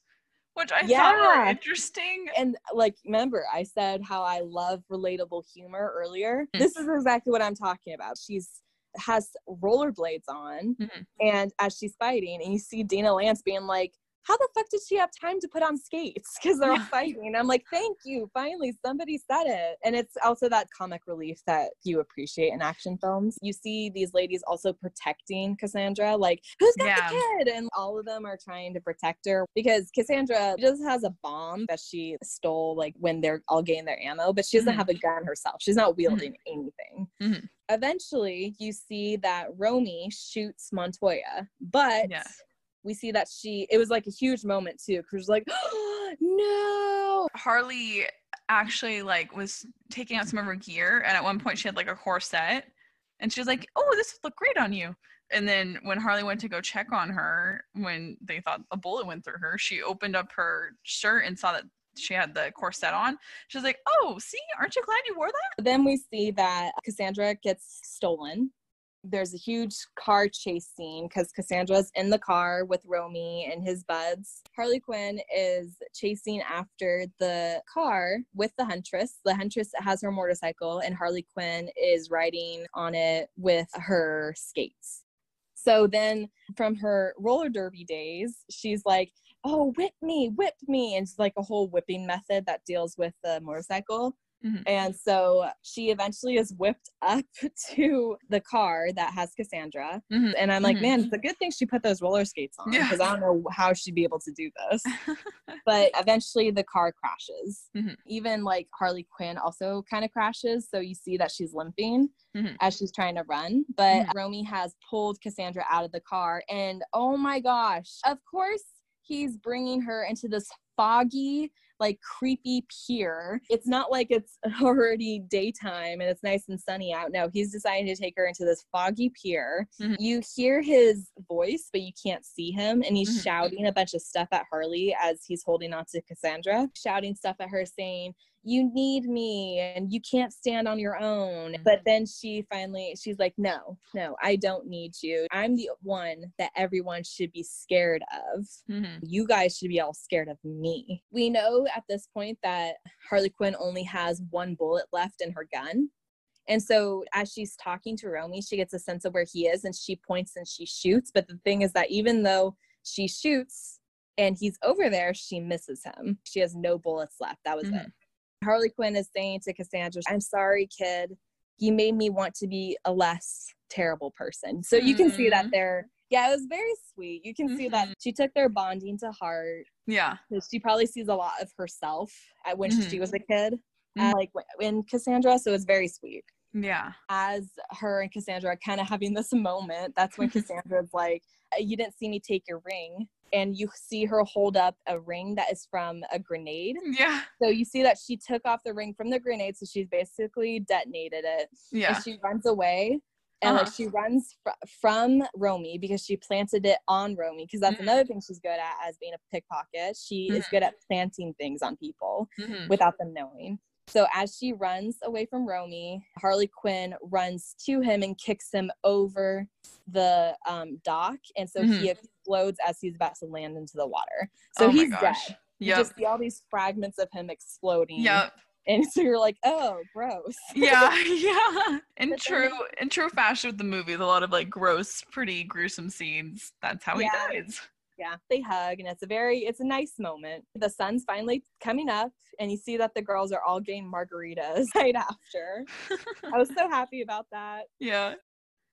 which I thought were interesting. and like remember i said how i love relatable humor earlier Mm. this is exactly what i'm talking about she's has rollerblades on Mhm. and as she's fighting and you see dinah lance being like how the fuck did she have time to put on skates? Because they're all fighting. I'm like, thank you. Finally, somebody said it. And it's also that comic relief that you appreciate in action films. You see these ladies also protecting Cassandra, like, who's got yeah. the kid? And all of them are trying to protect her because Cassandra just has a bomb that she stole, like, when they're all getting their ammo, but she doesn't mm-hmm. have a gun herself. She's not wielding mm-hmm. anything. Mm-hmm. Eventually, you see that Romy shoots Montoya, but. Yeah we see that she it was like a huge moment too because was like oh, no harley actually like was taking out some of her gear and at one point she had like a corset and she was like oh this would look great on you and then when harley went to go check on her when they thought a bullet went through her she opened up her shirt and saw that she had the corset on. She was like, "Oh, see, aren't you glad you wore that?" Then we see that Cassandra gets stolen there's a huge car chase scene because Cassandra's in the car with Romy and his buds. Harley Quinn is chasing after the car with the Huntress. The Huntress has her motorcycle, and Harley Quinn is riding on it with her skates. So then, from her roller derby days, she's like, Oh, whip me, whip me. And it's like a whole whipping method that deals with the motorcycle. Mm-hmm. And so she eventually is whipped up to the car that has Cassandra. Mm-hmm. And I'm like, mm-hmm. man, it's a good thing she put those roller skates on because yeah. I don't know how she'd be able to do this. but eventually the car crashes. Mm-hmm. Even like Harley Quinn also kind of crashes. So you see that she's limping mm-hmm. as she's trying to run. But mm-hmm. Romy has pulled Cassandra out of the car. And oh my gosh, of course he's bringing her into this foggy like creepy pier. It's not like it's already daytime and it's nice and sunny out. No, he's deciding to take her into this foggy pier. Mm-hmm. You hear his voice, but you can't see him. And he's mm-hmm. shouting a bunch of stuff at Harley as he's holding on to Cassandra, shouting stuff at her saying, you need me and you can't stand on your own. But then she finally, she's like, no, no, I don't need you. I'm the one that everyone should be scared of. Mm-hmm. You guys should be all scared of me. We know at this point that Harley Quinn only has one bullet left in her gun. And so as she's talking to Romy, she gets a sense of where he is and she points and she shoots. But the thing is that even though she shoots and he's over there, she misses him. She has no bullets left. That was mm-hmm. it. Harley Quinn is saying to Cassandra, I'm sorry, kid. You made me want to be a less terrible person. So you can see that mm-hmm. they're, yeah, it was very sweet. You can mm-hmm. see that mm-hmm. she took their bonding to heart. Yeah. She probably sees a lot of herself at when mm-hmm. she was a kid, mm-hmm. like in Cassandra. So it's very sweet. Yeah. As her and Cassandra are kind of having this moment, that's when Cassandra's like, You didn't see me take your ring and you see her hold up a ring that is from a grenade. Yeah. So you see that she took off the ring from the grenade, so she's basically detonated it. Yeah. And she runs away. And uh-huh. like she runs fr- from Romy because she planted it on Romy because that's mm-hmm. another thing she's good at as being a pickpocket. She mm-hmm. is good at planting things on people mm-hmm. without them knowing. So as she runs away from Romy, Harley Quinn runs to him and kicks him over the um, dock, and so mm-hmm. he explodes as he's about to land into the water. So oh he's dead. Yep. You just see all these fragments of him exploding. Yep. And so you're like, oh, gross. yeah, yeah. In true, in true fashion with the movie, a lot of like gross, pretty gruesome scenes. That's how yeah. he dies yeah they hug and it's a very it's a nice moment. The sun's finally coming up and you see that the girls are all getting margaritas right after. I was so happy about that. Yeah.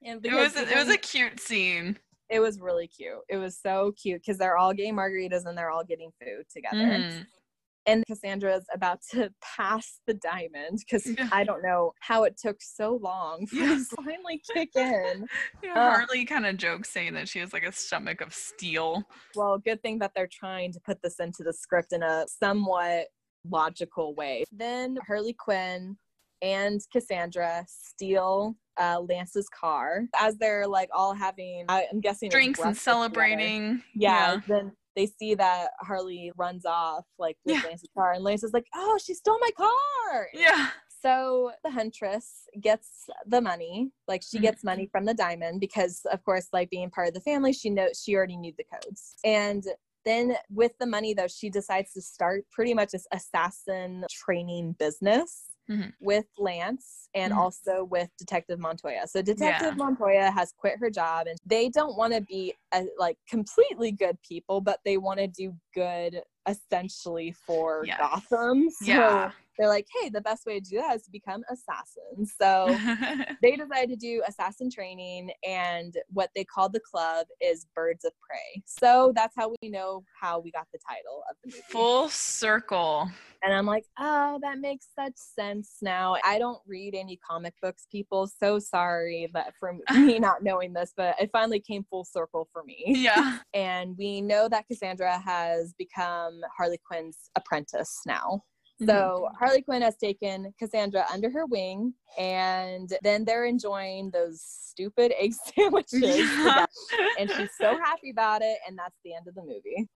And it was a, it was a cute scene. It was really cute. It was so cute because they're all getting margaritas and they're all getting food together. Mm-hmm and Cassandra's about to pass the diamond because yeah. I don't know how it took so long for yes. to finally kick in. yeah, uh, Harley kind of jokes saying that she has like a stomach of steel. Well, good thing that they're trying to put this into the script in a somewhat logical way. Then Harley Quinn and Cassandra steal uh, Lance's car as they're like all having, I'm guessing, drinks and celebrating. Yeah, yeah. Then they see that Harley runs off like with yeah. Lance's car, and Lance is like, "Oh, she stole my car!" Yeah. So the huntress gets the money, like she gets mm-hmm. money from the diamond because, of course, like being part of the family, she knows she already knew the codes. And then with the money, though, she decides to start pretty much this assassin training business Mhm. with Lance and Mhm. also with Detective Montoya. So Detective Montoya has quit her job and they don't want to be uh like completely good people, but they want to do good essentially for Yes. Gotham. So Yeah. They're like, hey, the best way to do that is to become assassins. So they decided to do assassin training and what they called the club is birds of prey so that's how we know how we got the title of the movie Full circle. and i'm like oh that makes such sense now i don't read any comic books people so sorry that for me not knowing this but it finally came full circle for me Yeah. and we know that cassandra has become harley quinn's apprentice now Mm-hmm. so Harley Quinn has taken Cassandra under her wing, and then they're enjoying those stupid egg sandwiches. Yeah. and she's so happy about it, and that's the end of the movie.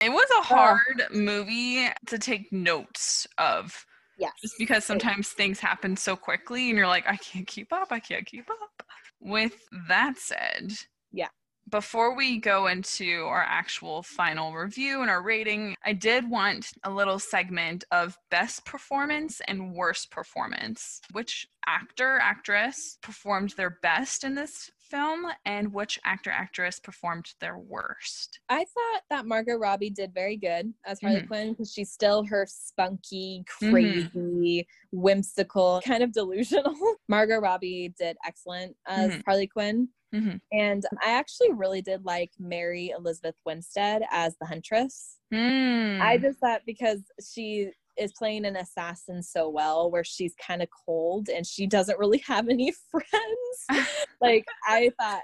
It was a hard movie to take notes of Yes. just because sometimes things happen so quickly and you're like, I can't keep up. I can't keep up. With that said, Yeah. Before we go into our actual final review and our rating, I did want a little segment of best performance and worst performance. Which actor, actress performed their best in this film, and which actor, actress performed their worst? I thought that Margot Robbie did very good as Harley Mhm. Quinn because she's still her spunky, Mhm. crazy, whimsical, kind of delusional. Margot Robbie did excellent as Mhm. Harley Quinn. Mhm. And I actually really did like Mary Elizabeth Winstead as the Huntress. Mm. I just thought because she is playing an assassin so well, where she's kind of cold and she doesn't really have any friends. like, I thought,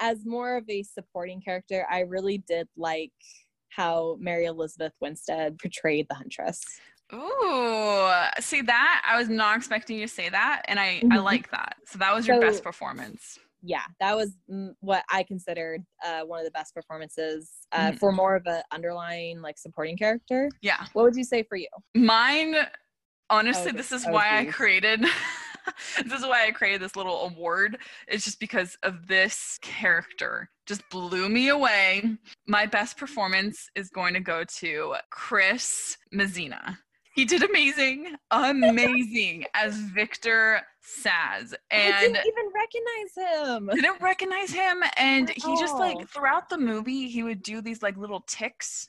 as more of a supporting character, I really did like how Mary Elizabeth Winstead portrayed the Huntress. Ooh, see that? I was not expecting you to say that, and I I Mhm. like that. So that was your So- best performance. Yeah, that was mm, what I considered uh, one of the best performances uh, Mhm. for more of an underlying, like, supporting character. Yeah, What would you say for you? mine. Honestly, Oh, this is oh, why I created. this is why I created this little award. It's just because of this character. Just blew me away. My best performance is going to go to Chris Messina. He did amazing, amazing as Victor Zsasz, I and didn't even recognize him. didn't recognize him and he just like throughout the movie he would do these like little ticks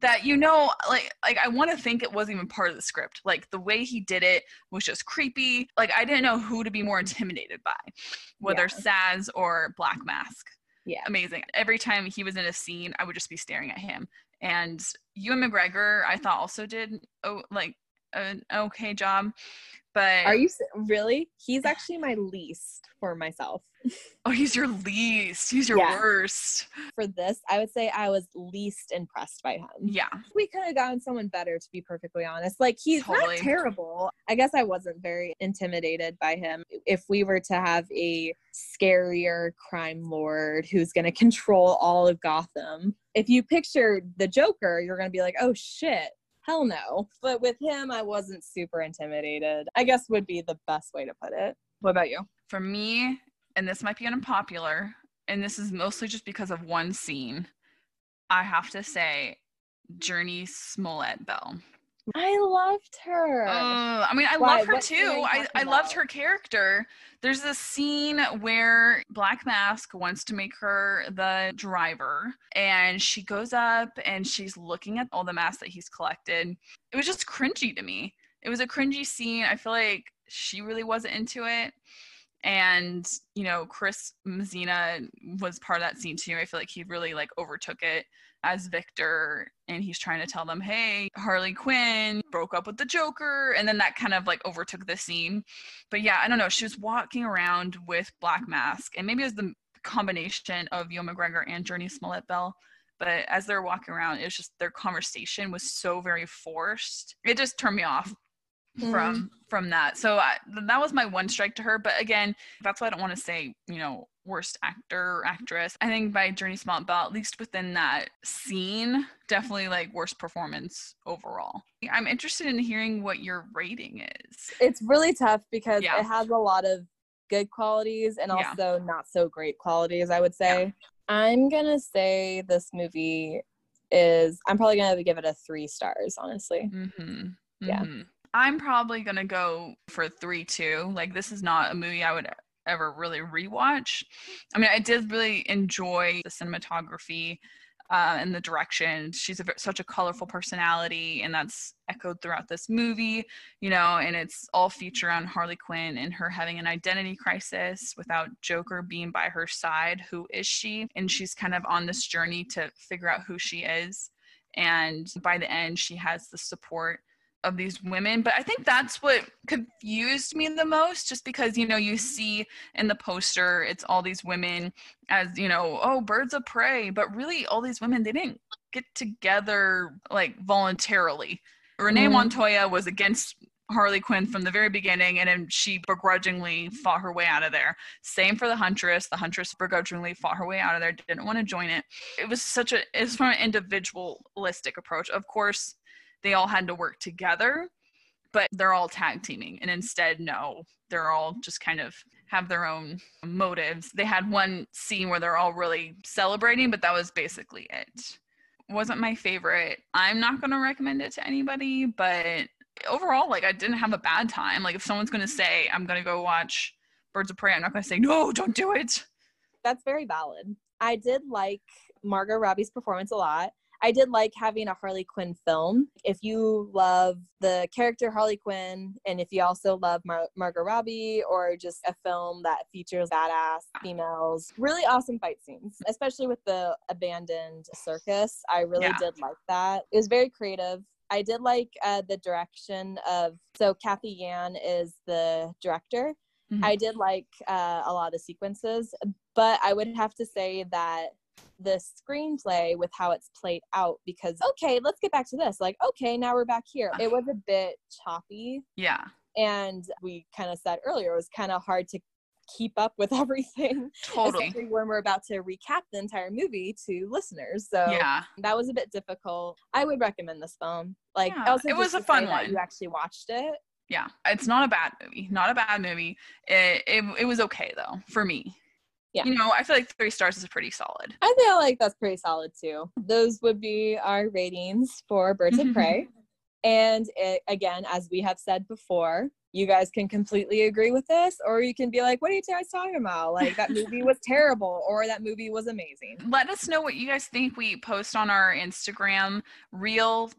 that you know like like I want to think it wasn't even part of the script. Like the way he did it was just creepy. Like I didn't know who to be more intimidated by whether Zsasz or Black Mask. Yeah. amazing. Every time he was in a scene I would just be staring at him and Ewan McGregor I thought also did oh like an okay job but Are you really? He's actually my least for myself. oh he's your least he's your Yeah. worst For this, I would say I was least impressed by him. yeah We could have gotten someone better, to be perfectly honest. Like, he's Totally. not terrible. I guess I wasn't very intimidated by him. If we were to have a scarier crime lord who's going to control all of Gotham, if you picture the Joker, you're going to be like, oh shit. Hell no. But with him, I wasn't super intimidated. I guess would be the best way to put it. What about you? For me, and this might be unpopular, and this is mostly just because of one scene, I have to say Jurnee Smollett Bell. I loved her. Uh, I mean, I Why? love her What too. I, I loved her character. There's a scene where Black Mask wants to make her the driver, and she goes up and she's looking at all the masks that he's collected. It was just cringy to me. It was a cringy scene. I feel like she really wasn't into it. And, you know, Chris Messina was part of that scene too. I feel like he really like overtook it as Victor and he's trying to tell them, hey, Harley Quinn broke up with the Joker. And then that kind of like overtook the scene. But yeah, I don't know. She was walking around with Black Mask and maybe it was the combination of Ewan McGregor and Jurnee Smollett Bell. But as they're walking around, it was just their conversation was so very forced. It just turned me off Mhm. from from that. So I, that was my one strike to her. But again, that's why I don't want to say you know worst actor or actress. I think by Jurnee Smollett Bell, at least within that scene, definitely like worst performance overall. I'm interested in hearing what your rating is. it's really tough because Yeah. it has a lot of good qualities and Yeah. also not so great qualities i would say i'm gonna say this movie is I'm probably gonna give it a three stars, honestly. Mm-hmm. Yeah. Mhm. I'm probably gonna go for three two. Like this is not a movie I would ever really rewatch. I mean, I did really enjoy the cinematography uh, and the direction. She's a, such a colorful personality, and that's echoed throughout this movie. You know, and it's all feature on Harley Quinn and her having an identity crisis without Joker being by her side. Who is she? And she's kind of on this journey to figure out who she is. And by the end, she has the support of these women but i think that's what confused me the most just because you know you see in the poster it's all these women as you know oh birds of prey but really all these women they didn't get together like voluntarily. Renee Mhm. montoya was against harley quinn from the very beginning and then she begrudgingly fought her way out of there. Same for the huntress. The huntress begrudgingly fought her way out of there didn't want to join it. It was such a it's from an individualistic approach. Of course they all had to work together, but they're all tag teaming. And instead, no, they're all just kind of have their own motives. They had one scene where they're all really celebrating, but that was basically it. Wasn't my favorite. I'm not going to recommend it to anybody, but overall, like, I didn't have a bad time. Like, if someone's going to say, I'm going to go watch Birds of Prey, I'm not going to say, no, don't do it. That's very valid. I did like Margot Robbie's performance a lot. I did like having a Harley Quinn film. If you love the character Harley Quinn, and if you also love Mar- Margot Robbie, or just a film that features badass females, really awesome fight scenes, especially with the abandoned circus. I really Yeah. did like that. It was very creative. I did like uh, the direction of, so Cathy Yan is the director. Mhm. I did like uh, a lot of the sequences, but I would have to say that the screenplay with how it's played out because okay let's get back to this like okay now we're back here it was a bit choppy Yeah, and we kind of said earlier it was kind of hard to keep up with everything totally. especially when we're about to recap the entire movie to listeners so Yeah. that was a bit difficult i would recommend this film like Yeah, it was a fun one. you actually watched it Yeah, it's not a bad movie. Not a bad movie. It, it, it was okay though for me. Yeah. You know, I feel like three stars is pretty solid. I feel like that's pretty solid too. Those would be our ratings for Birds of mm-hmm. Prey. And it, again, as we have said before, you guys can completely agree with this, or you can be like, what are you guys talking about? Like, that movie was terrible, or that movie was amazing. Let us know what you guys think. We post on our Instagram, real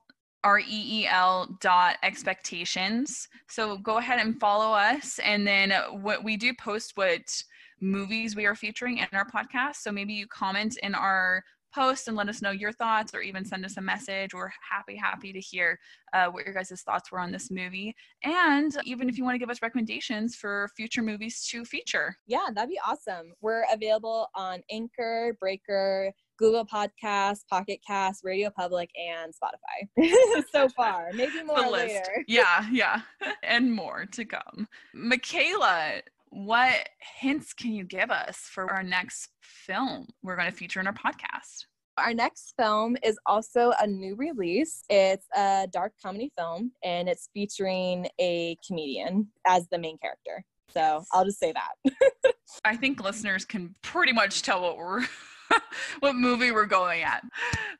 R E E L dot expectations. So go ahead and follow us. And then what we do post what movies we are featuring in our podcast. So maybe you comment in our post and let us know your thoughts or even send us a message. We're happy, happy to hear uh, what your guys' thoughts were on this movie. And even if you want to give us recommendations for future movies to feature. Yeah, that'd be awesome. We're available on Anchor, Breaker, Google Podcasts, Pocket Cast, Radio Public, and Spotify so far. Maybe more later. Yeah, yeah. and more to come. Michaela, what hints can you give us for our next film we're going to feature in our podcast? Our next film is also a new release. It's a dark comedy film and it's featuring a comedian as the main character. So I'll just say that. I think listeners can pretty much tell what we're what movie we're going at.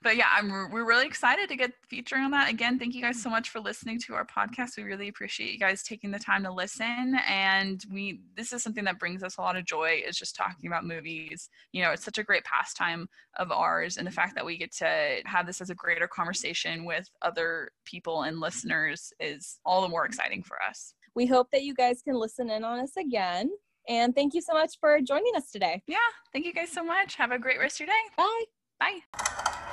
But yeah, I'm we're really excited to get featuring on that. Again, thank you guys so much for listening to our podcast. We really appreciate you guys taking the time to listen and we this is something that brings us a lot of joy is just talking about movies. You know, it's such a great pastime of ours and the fact that we get to have this as a greater conversation with other people and listeners is all the more exciting for us. We hope that you guys can listen in on us again. And thank you so much for joining us today. Yeah, thank you guys so much. Have a great rest of your day. Bye. Bye.